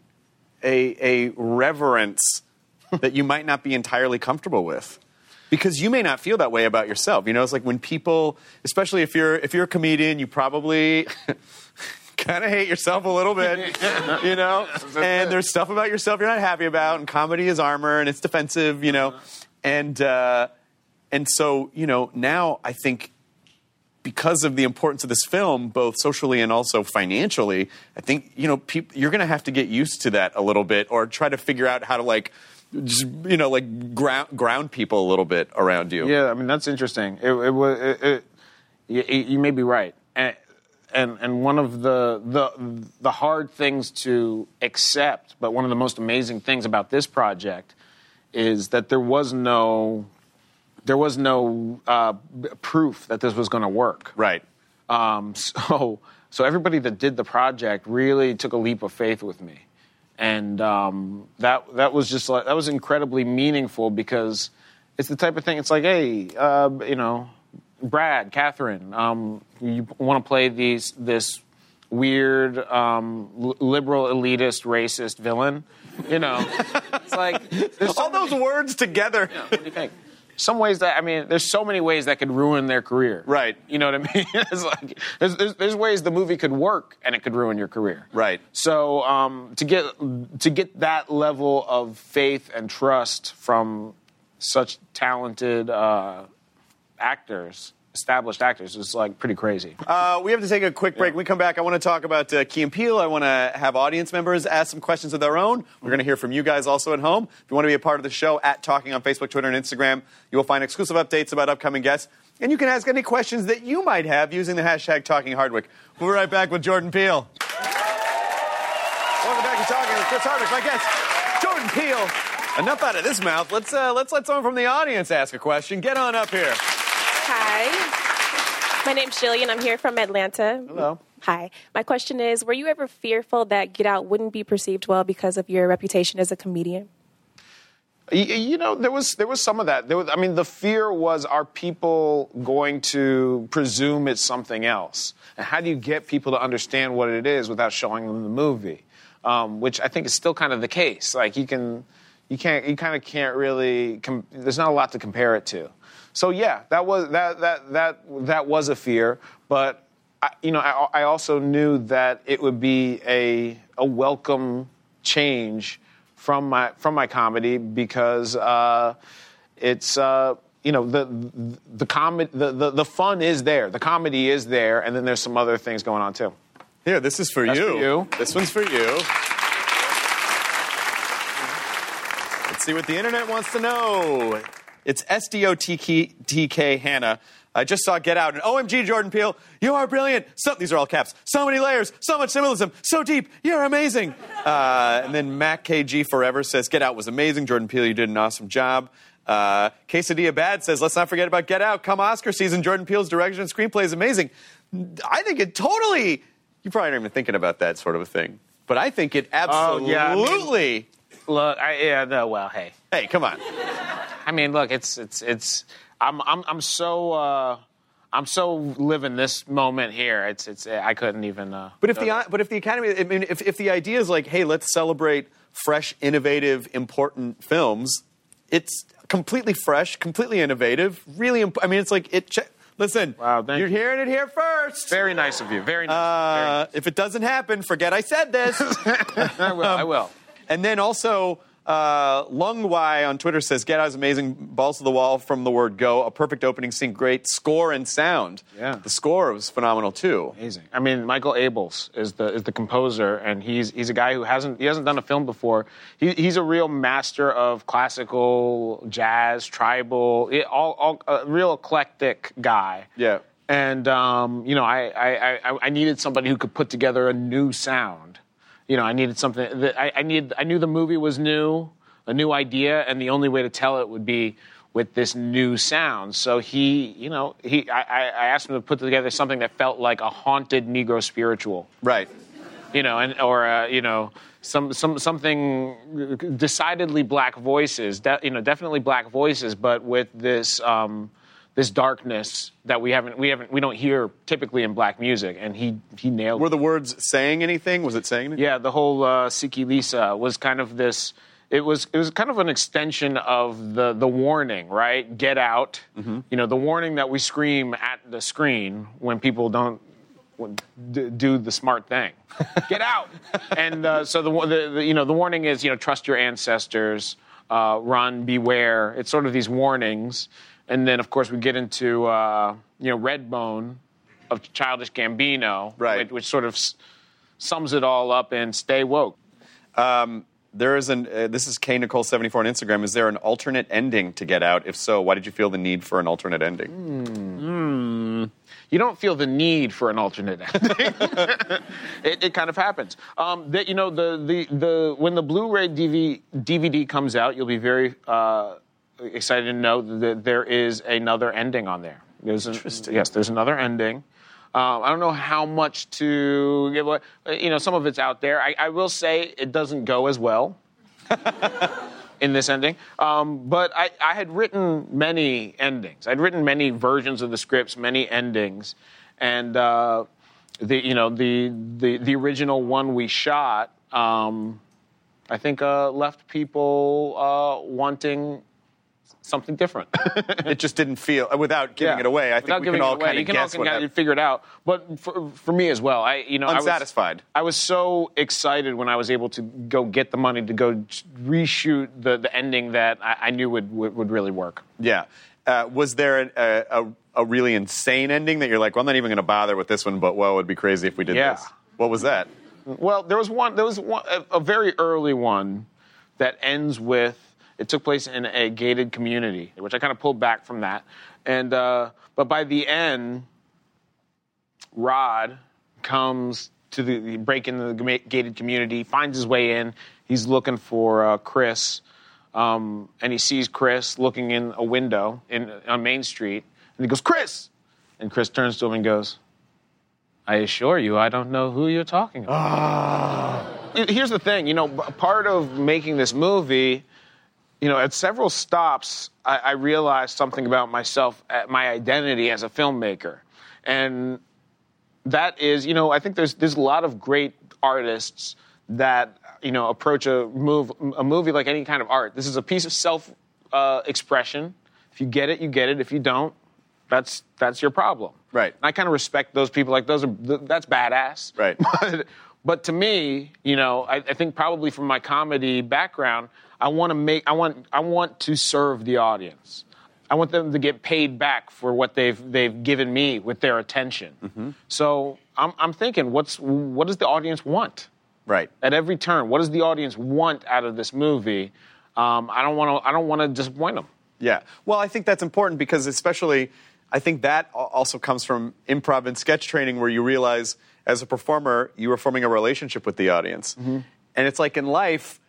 a, a reverence that you might not be entirely comfortable with, because you may not feel that way about yourself. You know, it's like when people, especially if you're if you're a comedian, you probably. Kind of hate yourself a little bit, you know? And there's stuff about yourself you're not happy about, and comedy is armor and it's defensive, you know? And, uh, and so, you know, now I think because of the importance of this film, both socially and also financially, I think you know peop- you're going to have to get used to that a little bit, or try to figure out how to like, just, you know, like ground ground people a little bit around you. Yeah, I mean that's interesting. It, it was. It, it, you, you may be right, and, and and one of the the the hard things to accept, but one of the most amazing things about this project is that there was no there was no uh, proof that this was going to work. Right. Um, so, so everybody that did the project really took a leap of faith with me, and um, that that was just like that was incredibly meaningful because it's the type of thing. It's like, hey, uh, you know, Brad, Catherine, um, you want to play these this weird um, li- liberal, elitist, racist villain? You know, it's like so All those words together. what do you think? Some ways that I mean, there's so many ways that could ruin their career. Right. You know what I mean? it's like there's, there's there's ways the movie could work and it could ruin your career. Right. So um, to get to get that level of faith and trust from such talented uh, actors, established actors, is like pretty crazy. Uh, we have to take a quick break. When we come back, I want to talk about uh, Key and Peele. I want to have audience members ask some questions of their own. We're going to hear from you guys also at home. If you want to be a part of the show, at Talking on Facebook, Twitter, and Instagram, you will find exclusive updates about upcoming guests. And you can ask any questions that you might have using the hashtag Talking Hardwick. We'll be right back with Jordan Peele. Welcome back to Talking with Chris Hardwick. My guest, Jordan Peele. Enough out of this mouth. Let's uh, let's let someone from the audience ask a question. Get on up here. Hi. My name's Jillian. I'm here from Atlanta. Hello. Hi. My question is Were you ever fearful that Get Out wouldn't be perceived well because of your reputation as a comedian? You know, there was there was some of that. There was, I mean, the fear was: Are people going to presume it's something else? And how do you get people to understand what it is without showing them the movie? Um, which I think is still kind of the case. Like you can, you can't, you kind of can't really. Com- there's not a lot to compare it to. So yeah, that was that that that that was a fear, but. I, you know, I, I also knew that it would be a a welcome change from my from my comedy because uh, it's uh, you know the the comedy the, the the fun is there, the comedy is there, and then there's some other things going on too. Here, this is for That's you. for you. This one's for you. Let's see what the internet wants to know. It's SDOTK Hannah. I just saw Get Out and OMG Jordan Peele, you are brilliant. So, these are all caps. So many layers, so much symbolism, so deep. You're amazing. Uh, and then Mac KG Forever says Get Out was amazing. Jordan Peele, you did an awesome job. Uh, Quesadilla Bad says, let's not forget about Get Out. Come Oscar season, Jordan Peele's direction and screenplay is amazing. I think it totally, you probably aren't even thinking about that sort of a thing. But I think it absolutely, Oh, yeah, I mean- Look, I, yeah, no, well, hey, hey, come on. I mean, look, it's it's it's. I'm I'm I'm so uh, I'm so living this moment here. It's it's I couldn't even. Uh, But if the but if the Academy, I mean, if if the idea is like, hey, let's celebrate fresh, innovative, important films, it's completely fresh, completely innovative, really. Imp- I mean, it's like it. Che- Listen, Wow, thank you're you. hearing it here first. Very nice of you. Very nice. Uh, if it doesn't happen, forget I said this. I will. I will. And then also, uh, Lung Y on Twitter says, Get Out's amazing balls to the wall from the word go. A perfect opening scene, great score and sound. Yeah. The score was phenomenal too. Amazing. I mean, Michael Abels is the is the composer, and he's he's a guy who hasn't he hasn't done a film before. He, he's a real master of classical, jazz, tribal, all, all a real eclectic guy. Yeah. And um, you know, I, I, I I needed somebody who could put together a new sound. You know, I needed something that I, I needed. I knew the movie was new, a new idea, and the only way to tell it would be with this new sound. So he, you know, he I, I I asked him to put together something that felt like a haunted Negro spiritual Right. you know, and or uh, you know, some some something decidedly black voices, de- you know, definitely black voices, but with this um, this darkness that we haven't we haven't we don't hear typically in black music, and he he nailed. Were the words saying anything? Was it saying anything? Yeah, the whole uh, Sikiliza was kind of this. It was it was kind of an extension of the the warning, right? Get out. Mm-hmm. You know, the warning that we scream at the screen when people don't do the smart thing. Get out. and uh, so the, the, the you know the warning is you know trust your ancestors, uh, run, beware. It's sort of these warnings, and then of course we get into uh, you know Redbone of Childish Gambino, Right. which, which sort of s- sums it all up in Stay Woke. There is an. Uh, this is K Nicole seventy four on Instagram. Is there an alternate ending to Get Out? If so, why did you feel the need for an alternate ending? You don't feel the need for an alternate ending. it, it kind of happens. Um, that you know the, the the when the Blu-ray DV, DVD comes out, you'll be very uh, excited to know that there is another ending on there. There's an, Yes, there's another ending. Um, I don't know how much to give away. Uh, You know, some of it's out there. I, I will say it doesn't go as well in this ending. Um, but I, I had written many endings. I'd written many versions of the scripts, many endings, and uh, the you know the the the original one we shot. Um, I think uh, left people uh, wanting something different. It just didn't feel without giving Yeah. it away. I think we can all kind of all guess can what kind happened. of figure it out. But for, for me as well, I you know I was- Unsatisfied. I was, so excited when I was able to go get the money to go reshoot the, the ending that I, I knew would, would would really work. Yeah. Uh, was there a, a a really insane ending that you're like, well, I'm not even going to bother with this one, but well, it'd be crazy if we did Yeah. this. What was that? Well, there was one. There was one, a, a very early one that ends with it took place in a gated community, which I kind of pulled back from that. And uh, but by the end, Rod comes to the break into the gated community, finds his way in. He's looking for uh, Chris, um, and he sees Chris looking in a window in on Main Street, and he goes, "Chris!" And Chris turns to him and goes, I assure you, I don't know who you're talking about. Here's the thing, you know, part of making this movie, you know, at several stops, I, I realized something about myself, uh, my identity as a filmmaker, and that is, you know, I think there's there's a lot of great artists that you know approach a move a movie like any kind of art. This is a piece of self uh, expression. If you get it, you get it. If you don't, that's that's your problem. Right. And I kind of respect those people. Like those are th- that's badass. Right. But, but to me, you know, I, I think probably from my comedy background, I want to make I want I want to serve the audience. I want them to get paid back for what they've they've given me with their attention. Mm-hmm. So I'm I'm thinking, what's what does the audience want? Right. At every turn, what does the audience want out of this movie? Um, I don't want to I don't want to disappoint them. Yeah. Well, I think that's important because, especially, I think that also comes from improv and sketch training where you realize as a performer, you are forming a relationship with the audience. Mm-hmm. And it's like in life,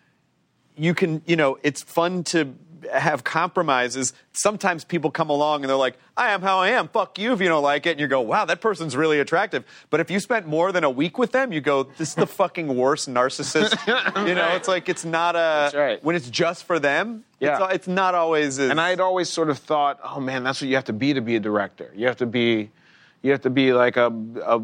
you can, you know, it's fun to have compromises. Sometimes people come along and they're like, I am how I am. Fuck you if you don't like it. And you go, wow, that person's really attractive. But if you spent more than a week with them, you go, this is the fucking worst narcissist. You know, it's like, it's not a, That's right. when it's just for them, Yeah. it's, it's not always as. And I'd always sort of thought, oh man, that's what you have to be to be a director. You have to be, you have to be like a, a,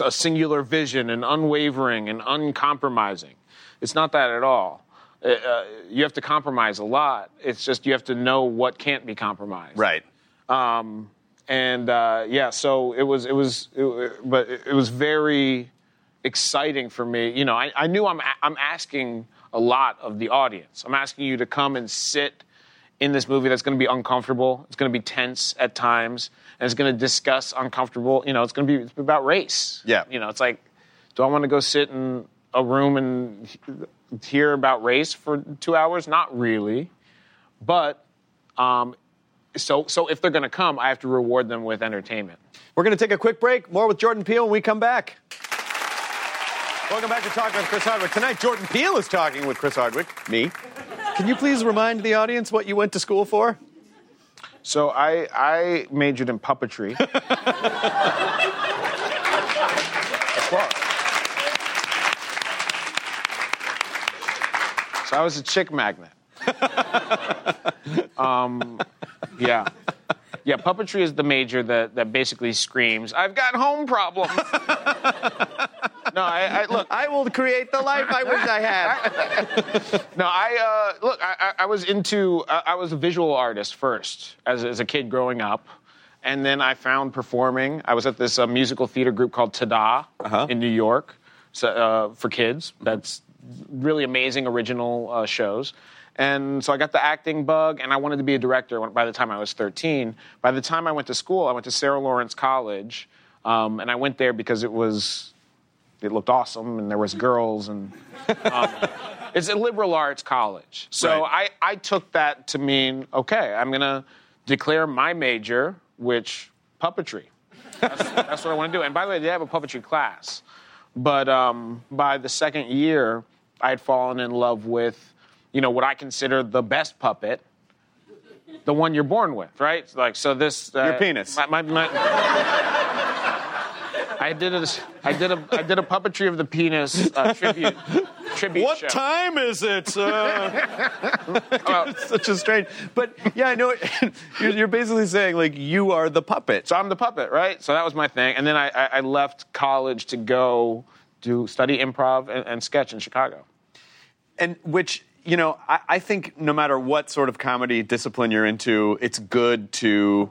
a singular vision and unwavering and uncompromising. It's not that at all. Uh, uh, you have to compromise a lot. It's just you have to know what can't be compromised. Right. Um, and uh, yeah, so it was it was, it, but it, it was very exciting for me. You know, I, I knew I'm I'm asking a lot of the audience. I'm asking you to come and sit in this movie that's going to be uncomfortable. It's going to be tense at times, and it's going to discuss uncomfortable. You know, it's going to be about race. Yeah. You know, it's like, do I want to go sit in a room and hear about race for two hours? Not really, but. Um, so, so if they're going to come, I have to reward them with entertainment. We're going to take a quick break. More with Jordan Peele when we come back. Welcome back to Talking with Chris Hardwick. Tonight, Jordan Peele is talking with Chris Hardwick, me. Can you please remind the audience what you went to school for? So I, I majored in puppetry. Applause. so I was a chick magnet. um, yeah. Yeah, puppetry is the major that, that basically screams, I've got home problems. no, I, I look. I will create the life I wish I had. No, I uh, look. I, I- was into. Uh, I was a visual artist first, as, as a kid growing up, and then I found performing. I was at this uh, musical theater group called Tada in New York, so, uh, for kids. That's really amazing, original uh, shows. And so I got the acting bug, and I wanted to be a director by the time I was 13. By the time I went to school, I went to Sarah Lawrence College, um, and I went there because it was it looked awesome and there was girls and um, it's a liberal arts college. So Right. I, I took that to mean okay i'm going to declare my major which puppetry. That's, that's what i want to do. And by the way they have a puppetry class. But um, by the second year i had fallen in love with you know what i consider the best puppet the one you're born with right? Like so this uh, Your penis. my, my, my, I did a, I did a, I did a puppetry of the penis uh, tribute, tribute What show. time is it? Uh, it's such a strange. But yeah, I know. You're, you're basically saying like you are the puppet. So I'm the puppet, right? So that was my thing, and then I, I, I left college to go do study improv and, and sketch in Chicago. and which you know I, I think no matter what sort of comedy discipline you're into it's good to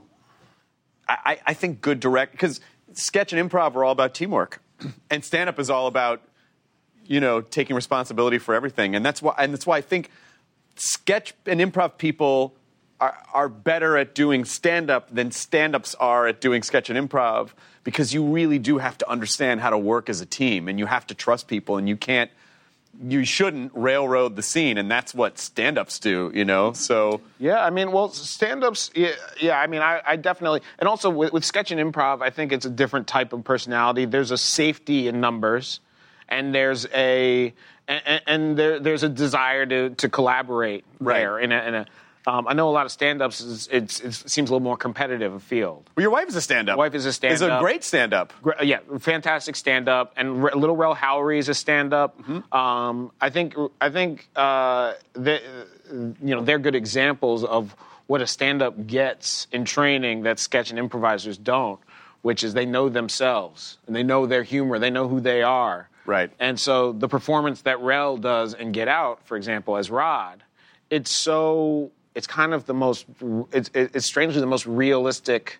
i, I- I think good direct because sketch and improv are all about teamwork. And stand-up is all about you know taking responsibility for everything. And that's why and that's why i think sketch and improv people are, are better at doing stand-up than stand-ups are at doing sketch and improv because you really do have to understand how to work as a team and you have to trust people and you can't you shouldn't railroad the scene and that's what stand-ups do you know so Yeah, I mean, well, stand-ups. Yeah, yeah I mean, I, I definitely, and also with, with sketch and improv, I think it's a different type of personality. There's a safety in numbers, and there's a and, and there, there's a desire to to collaborate Right. there. In a, in a um, I know a lot of stand-ups. Is, it's, it seems a little more competitive a field. well, your wife is a stand-up Wife is a is a stand-up. great stand-up Gr- Yeah, fantastic stand up, and R- Little Rel Howery is a stand up. Mm-hmm. Um, I think I think uh, they, you know they're good examples of what a stand up gets in training that sketch and improvisers don't, which is they know themselves and they know their humor, they know who they are. Right. And so the performance that Rel does in Get Out, for example, as Rod, it's so it's kind of the most it's, it's strangely the most realistic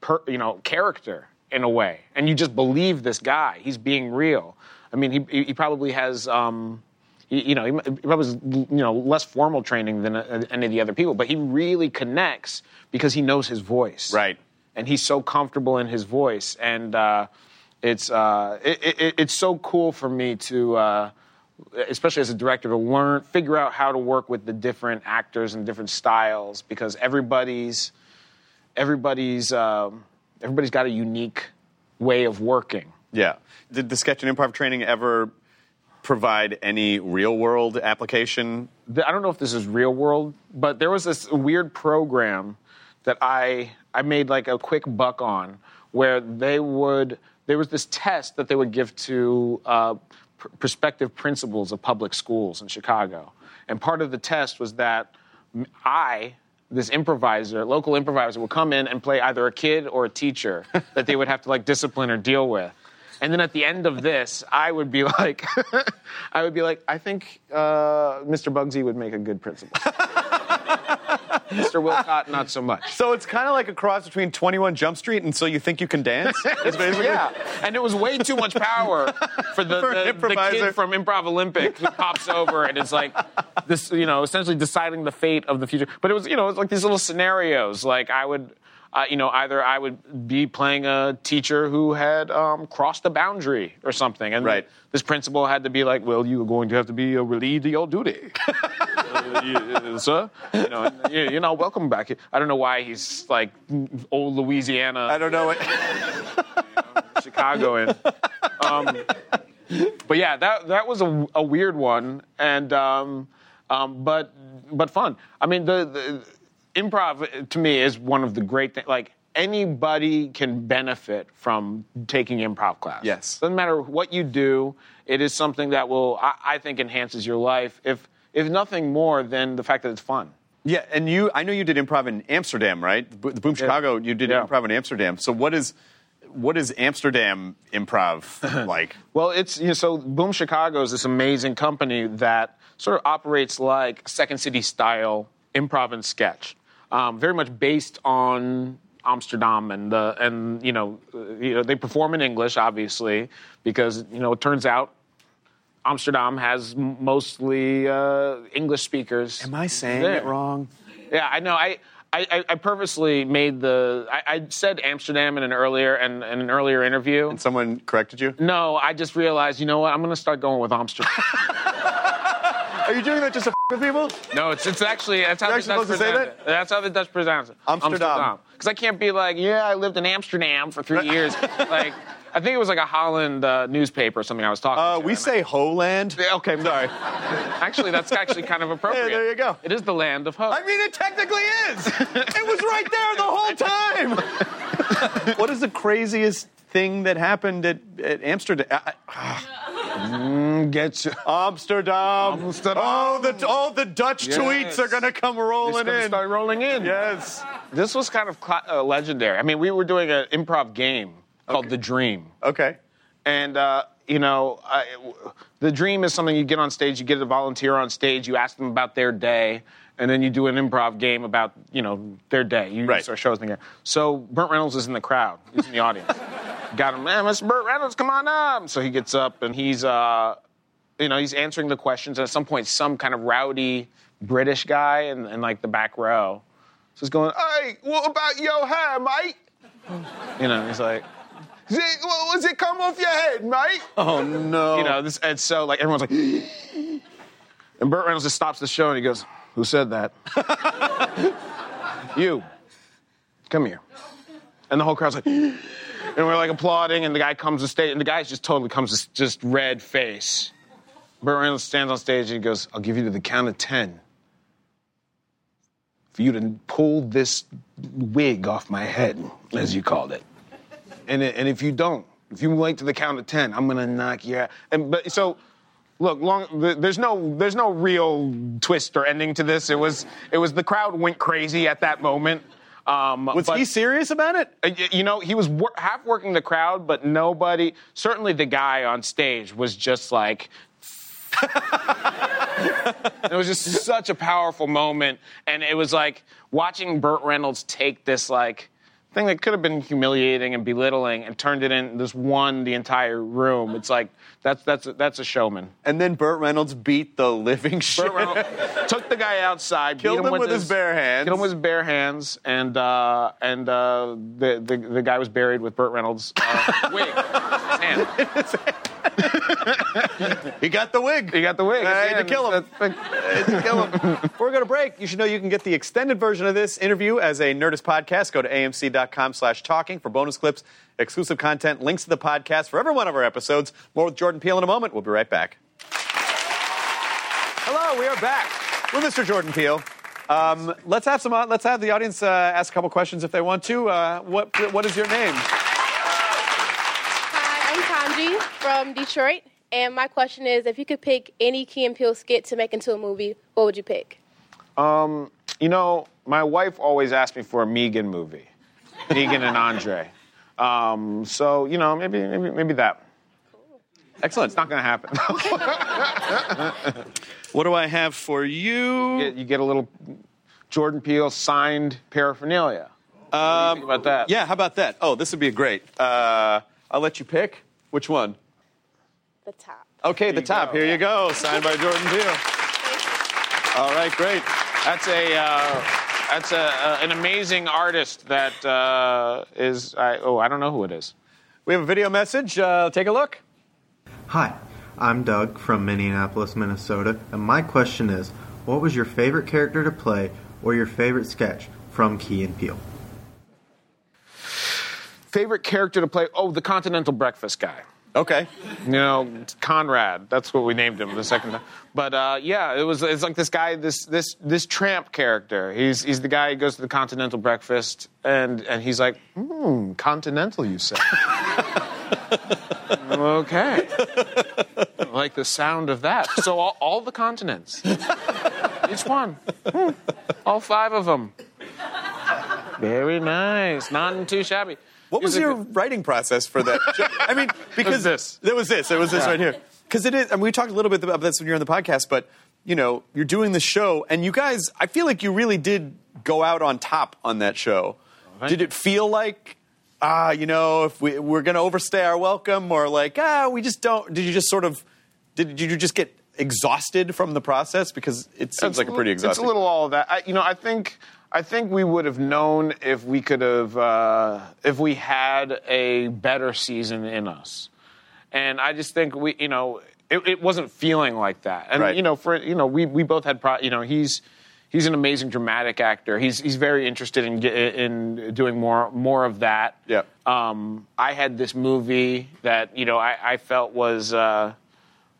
per, you know character in a way, and you just believe this guy. He's being real. I mean, he he probably has. Um, he- you know, he he probably has, you know less formal training than uh, any of the other people, but he really connects because he knows his voice, Right. And he's so comfortable in his voice, and uh, it's uh, it, it, it's so cool for me to, uh, especially as a director, to learn, figure out how to work with the different actors and different styles because everybody's everybody's um, everybody's got a unique way of working. yeah did the sketch and improv training ever provide any real-world application I don't know if this is real world, but there was this weird program that I I made like a quick buck on where they would there was this test that they would give to uh, pr- prospective principals of public schools in Chicago, and part of the test was that I, this improviser, local improviser, would come in and play either a kid or a teacher that they would have to like discipline or deal with. And then at the end of this, I would be like, I would be like, I think uh, Mr. Bugsy would make a good principal. Mr. Wilcott, not so much. So it's kind of like a cross between 21 Jump Street and So You Think You Can Dance? It's basically- yeah, and it was way too much power for the, For the, the kid from Improv Olympic who pops over and it's like this, you know, essentially deciding the fate of the future. But it was, you know, it was like these little scenarios. Like I would, uh, you know, either I would be playing a teacher who had um, crossed the boundary or something, and Right. this principal had to be like, "Well, you are going to have to be uh, relieved of your duty." Uh, you- uh, sir. You know, you're not welcome back here. I don't know why he's like old Louisiana. I don't know what. Chicagoan. Um, but yeah, that that was a, a weird one, and um, um, but but fun. I mean, the, the improv uh, to me is one of the great things. Like anybody can benefit from taking improv class. Yes. doesn't matter what you do. It is something that will, I, I think, enhances your life. If if nothing more than the fact that it's fun. Yeah, and you, I know you did improv in Amsterdam, right? The Boom Chicago, you did Yeah. improv in Amsterdam. So what is, what is Amsterdam improv like? Well, it's you know, so Boom Chicago is this amazing company that sort of operates like Second City style improv and sketch, um, very much based on Amsterdam and the and you know, uh, you know they perform in English obviously because you know it turns out Amsterdam has mostly uh, English speakers. Am I saying there. it wrong? Yeah, I know. I, I, I- I purposely made the. I, I said Amsterdam in an earlier in, in an earlier interview. And someone corrected you? No, I just realized, you know what? I'm going to start going with Amsterdam. Are you doing that just to f- with people? no, it's it's actually that's how You're the Dutch supposed to say present that? it. That's how the Dutch pronounce it. Amsterdam. Because I can't be like, yeah, I lived in Amsterdam for three years. like, I think it was like a Holland uh, newspaper or something I was talking. Uh, to, we and say Holand. I- okay, I'm sorry. Actually, that's actually kind of appropriate. there you go. It is the land of hope. I mean, it technically is. it was right there the whole time. what is the craziest thing that happened at, at Amsterdam? I- I- Get you. Amsterdam. Amsterdam. Oh, the all the Dutch Yes. tweets are gonna come It's rolling in. start rolling in. Yes. This was kind of uh, legendary. I mean, we were doing an improv game called The Dream. Okay. And, uh, you know, I, the dream is something you get on stage, you get a volunteer on stage, you ask them about their day, and then you do an improv game about, you know, their day. You Right. start shows in there. So Burt Reynolds is in the crowd, he's in the audience. Got him, man, Mr. Burt Reynolds, come on up. So he gets up and he's, uh, you know, he's answering the questions. And at some point, some kind of rowdy British guy in, in like the back row is going, hey, what about your hair, mate? You know, he's like, "Is it- well, was it come off your head, mate? Oh no. You know, this, and so like everyone's like, and Burt Reynolds just stops the show and he goes, "Who said that? you. Come here." And the whole crowd's like, and we're like applauding, and the guy comes to stage, and the guy just totally comes to just red face. Burt Reynolds stands on stage and he goes, "I'll give you to the count of ten for you to pull this wig off my head, as you called it." and and if you don't, if you wait to the count of ten, I'm gonna knock you out. And but so, look, long. There's no there's no real twist or ending to this. It was it was the crowd went crazy at that moment. Um, was but- he serious about it? uh, You know, he was wor- half working the crowd, but nobody. Certainly, the guy on stage was just like. it was just such a powerful moment, and it was like watching Burt Reynolds take this like thing that could have been humiliating and belittling and turned it in. This won the entire room. It's like that's that's that's a showman. And then Burt Reynolds beat the living shit. Burt Reynolds took the guy outside, beat Killed him, him with his bare hands. Killed him with his bare hands, and uh, and uh, the, the the guy was buried with Burt Reynolds' uh, wig. Hand. He got the wig. He got the wig. I had to kill him. that's- I had to kill him. Before we go to break, you should know you can get the extended version of this interview as a Nerdist podcast. Go to amc.com slash talking for bonus clips, exclusive content, links to the podcast for every one of our episodes. More with Jordan Peele in a moment. We'll be right back. Hello, we are back with Mr. Jordan Peele. Um, let's have some. Let's have the audience uh, ask a couple questions if they want to. Uh, what What is your name? Hi, I'm Kanji from Detroit, and my question is: If you could pick any Key and Peele skit to make into a movie, what would you pick? Um, you know, my wife always asked me for a Megan movie, Megan and Andre. Um, so you know, maybe maybe maybe that. Excellent. It's not going to happen. What do I have for you? you, get, you get a little Jordan Peele signed paraphernalia. what do you think about that? Yeah, how about that? Oh, this would be great. Uh, I'll let you pick. Which one? The top. Okay, the top. Here you go. Signed by Jordan Peele. All right, great. That's a uh, that's a, uh, an amazing artist that uh, is. I, oh, I don't know who it is. We have a video message. Uh, take a look. Hi, I'm Doug from Minneapolis, Minnesota, and my question is what was your favorite character to play or your favorite sketch from Key and Peele? Favorite character to play? Oh, the Continental Breakfast guy. Okay. You know, Conrad. That's what we named him the second time. But uh, yeah, it was. It's like this guy, this this this tramp character. He's he's the guy who goes to the Continental Breakfast, and and he's like, hmm, Continental, you say? okay. I like the sound of that. So all, all the continents, each one, Hmm. all five of them. Very nice. Not too shabby. What was your writing process for that? I mean, because this. There was this. It was this right here. Because it is. I mean, we talked a little bit about this when you were on the podcast, but you know, you're doing the show, and you guys, I feel like you really did go out on top on that show. Did it feel like? Ah, you know, if we, we're going to overstay our welcome, or like, ah, we just don't. Did you just sort of? Did, did you just get exhausted from the process? Because it seems It's like a pretty It's a little all of that. I, you know, I think I think we would have known if we could have uh, if we had a better season in us. And I just think we, you know, it, it wasn't feeling like that. And Right. you know, for you know, we we both had, pro, you know, he's. He's an amazing dramatic actor. He's he's very interested in in doing more more of that. Yep. Um, I had this movie that you know I, I felt was uh,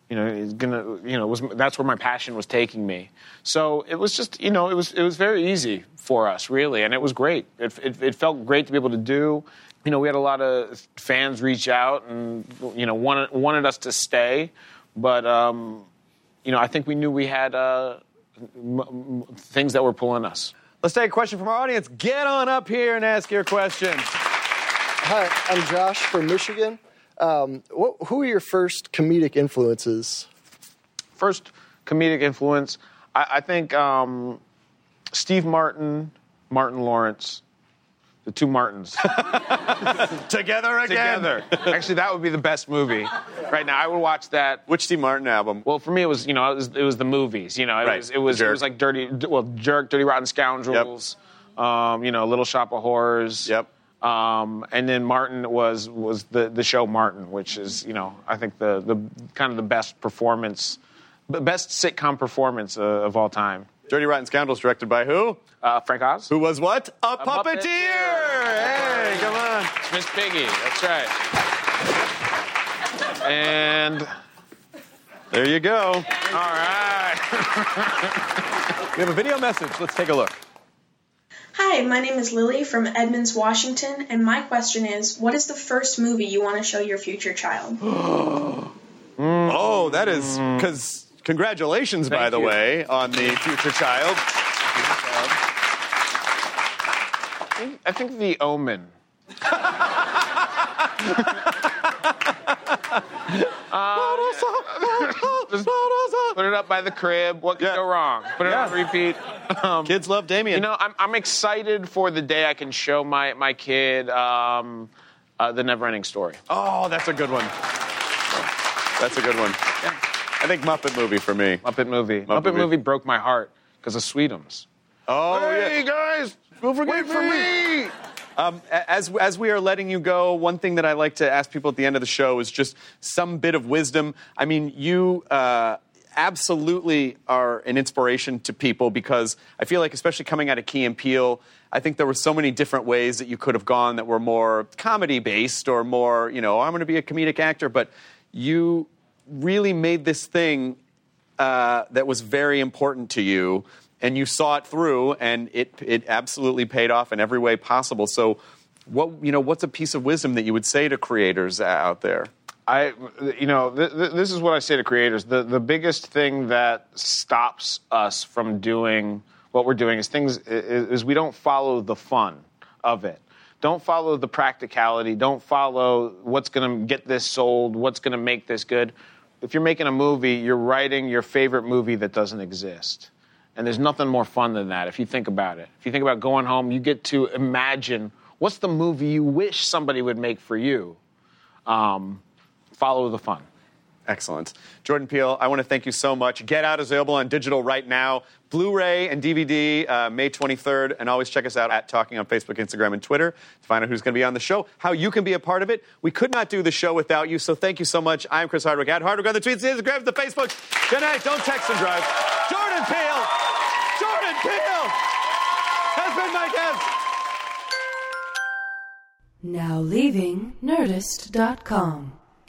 you know is gonna you know was that's where my passion was taking me so it was just you know it was it was very easy for us really and it was great it, it, it felt great to be able to do you know we had a lot of fans reach out and you know wanted wanted us to stay but um, you know i think we knew we had uh, m- m- things that were pulling us Let's take a question from our audience. Get on up here and ask your question. Hi, I'm Josh from Michigan. Um, what, who are your first comedic influences? first comedic influence i, I think um, steve martin martin lawrence the two martins Together again. together. Actually, that would be the best movie right now. I would watch that. Which Steve Martin album? Well, for me, it was you know it was, it was the movies. You know, it Right. was it was it was like dirty. Well, jerk, dirty rotten scoundrels. Um, you know, Little Shop of Horrors. Yep. Um, and then Martin was was the the show Martin, which is you know I think the the kind of the best performance, the best sitcom performance uh, of all time. Dirty Rotten Scoundrels, directed by who? Uh, Frank Oz. Who was what? A, puppeteer. puppeteer. Hey, come on. It's Miss Piggy. That's right. And There you go. all right. We have a video message. Let's take a look. Hi, my name is Lily from Edmonds, Washington, and my question is what is the first movie you want to show your future child? Oh, that is because congratulations, by Thank the way, on the future child. I think, The Omen. Just put it up by the crib. What could Yeah. go wrong? Put it on Yeah. repeat. Um, Kids love Damien. you know, I'm, I'm excited for the day I can show my my kid um, uh, the Neverending Story. oh, that's a good one. That's a good one. I think Muppet movie for me. Muppet movie. Muppet Muppet, movie. movie. broke my heart because of Sweetums. Oh, hey yeah. guys, Don't forget wait for me. Um, as as we are letting you go, one thing that I like to ask people at the end of the show is just some bit of wisdom. I mean, you uh, absolutely are an inspiration to people because I feel like, especially coming out of Key and Peele, I think there were so many different ways that you could have gone that were more comedy based or more, you know, I'm going to be a comedic actor, but you really made this thing uh, that was very important to you, and you saw it through, and it it absolutely paid off in every way possible. So, what you know, what's a piece of wisdom that you would say to creators out there? I, you know, th- th- this is what I say to creators. The the biggest thing that stops us from doing what we're doing is things is, is we don't follow the fun of it. Don't follow the practicality. Don't follow what's going to get this sold. What's going to make this good. If you're making a movie, you're writing your favorite movie that doesn't exist. And there's nothing more fun than that if you think about it. If you think about going home, you get to imagine what's the movie you wish somebody would make for you. Um, follow the fun. Excellent. Jordan Peele, I want to thank you so much. Get Out is available on digital right now. Blu ray and DVD uh, May 23rd. And always check us out at Talking on Facebook, Instagram, and Twitter to find out who's going to be on the show, how you can be a part of it. We could not do the show without you, so thank you so much. I'm Chris Hardwick at Hardwick on the tweets, the Instagrams, the Facebook. Good night. Don't text and drive. Jordan Peele! Jordan Peele has been my guest. Now leaving Nerdist.com.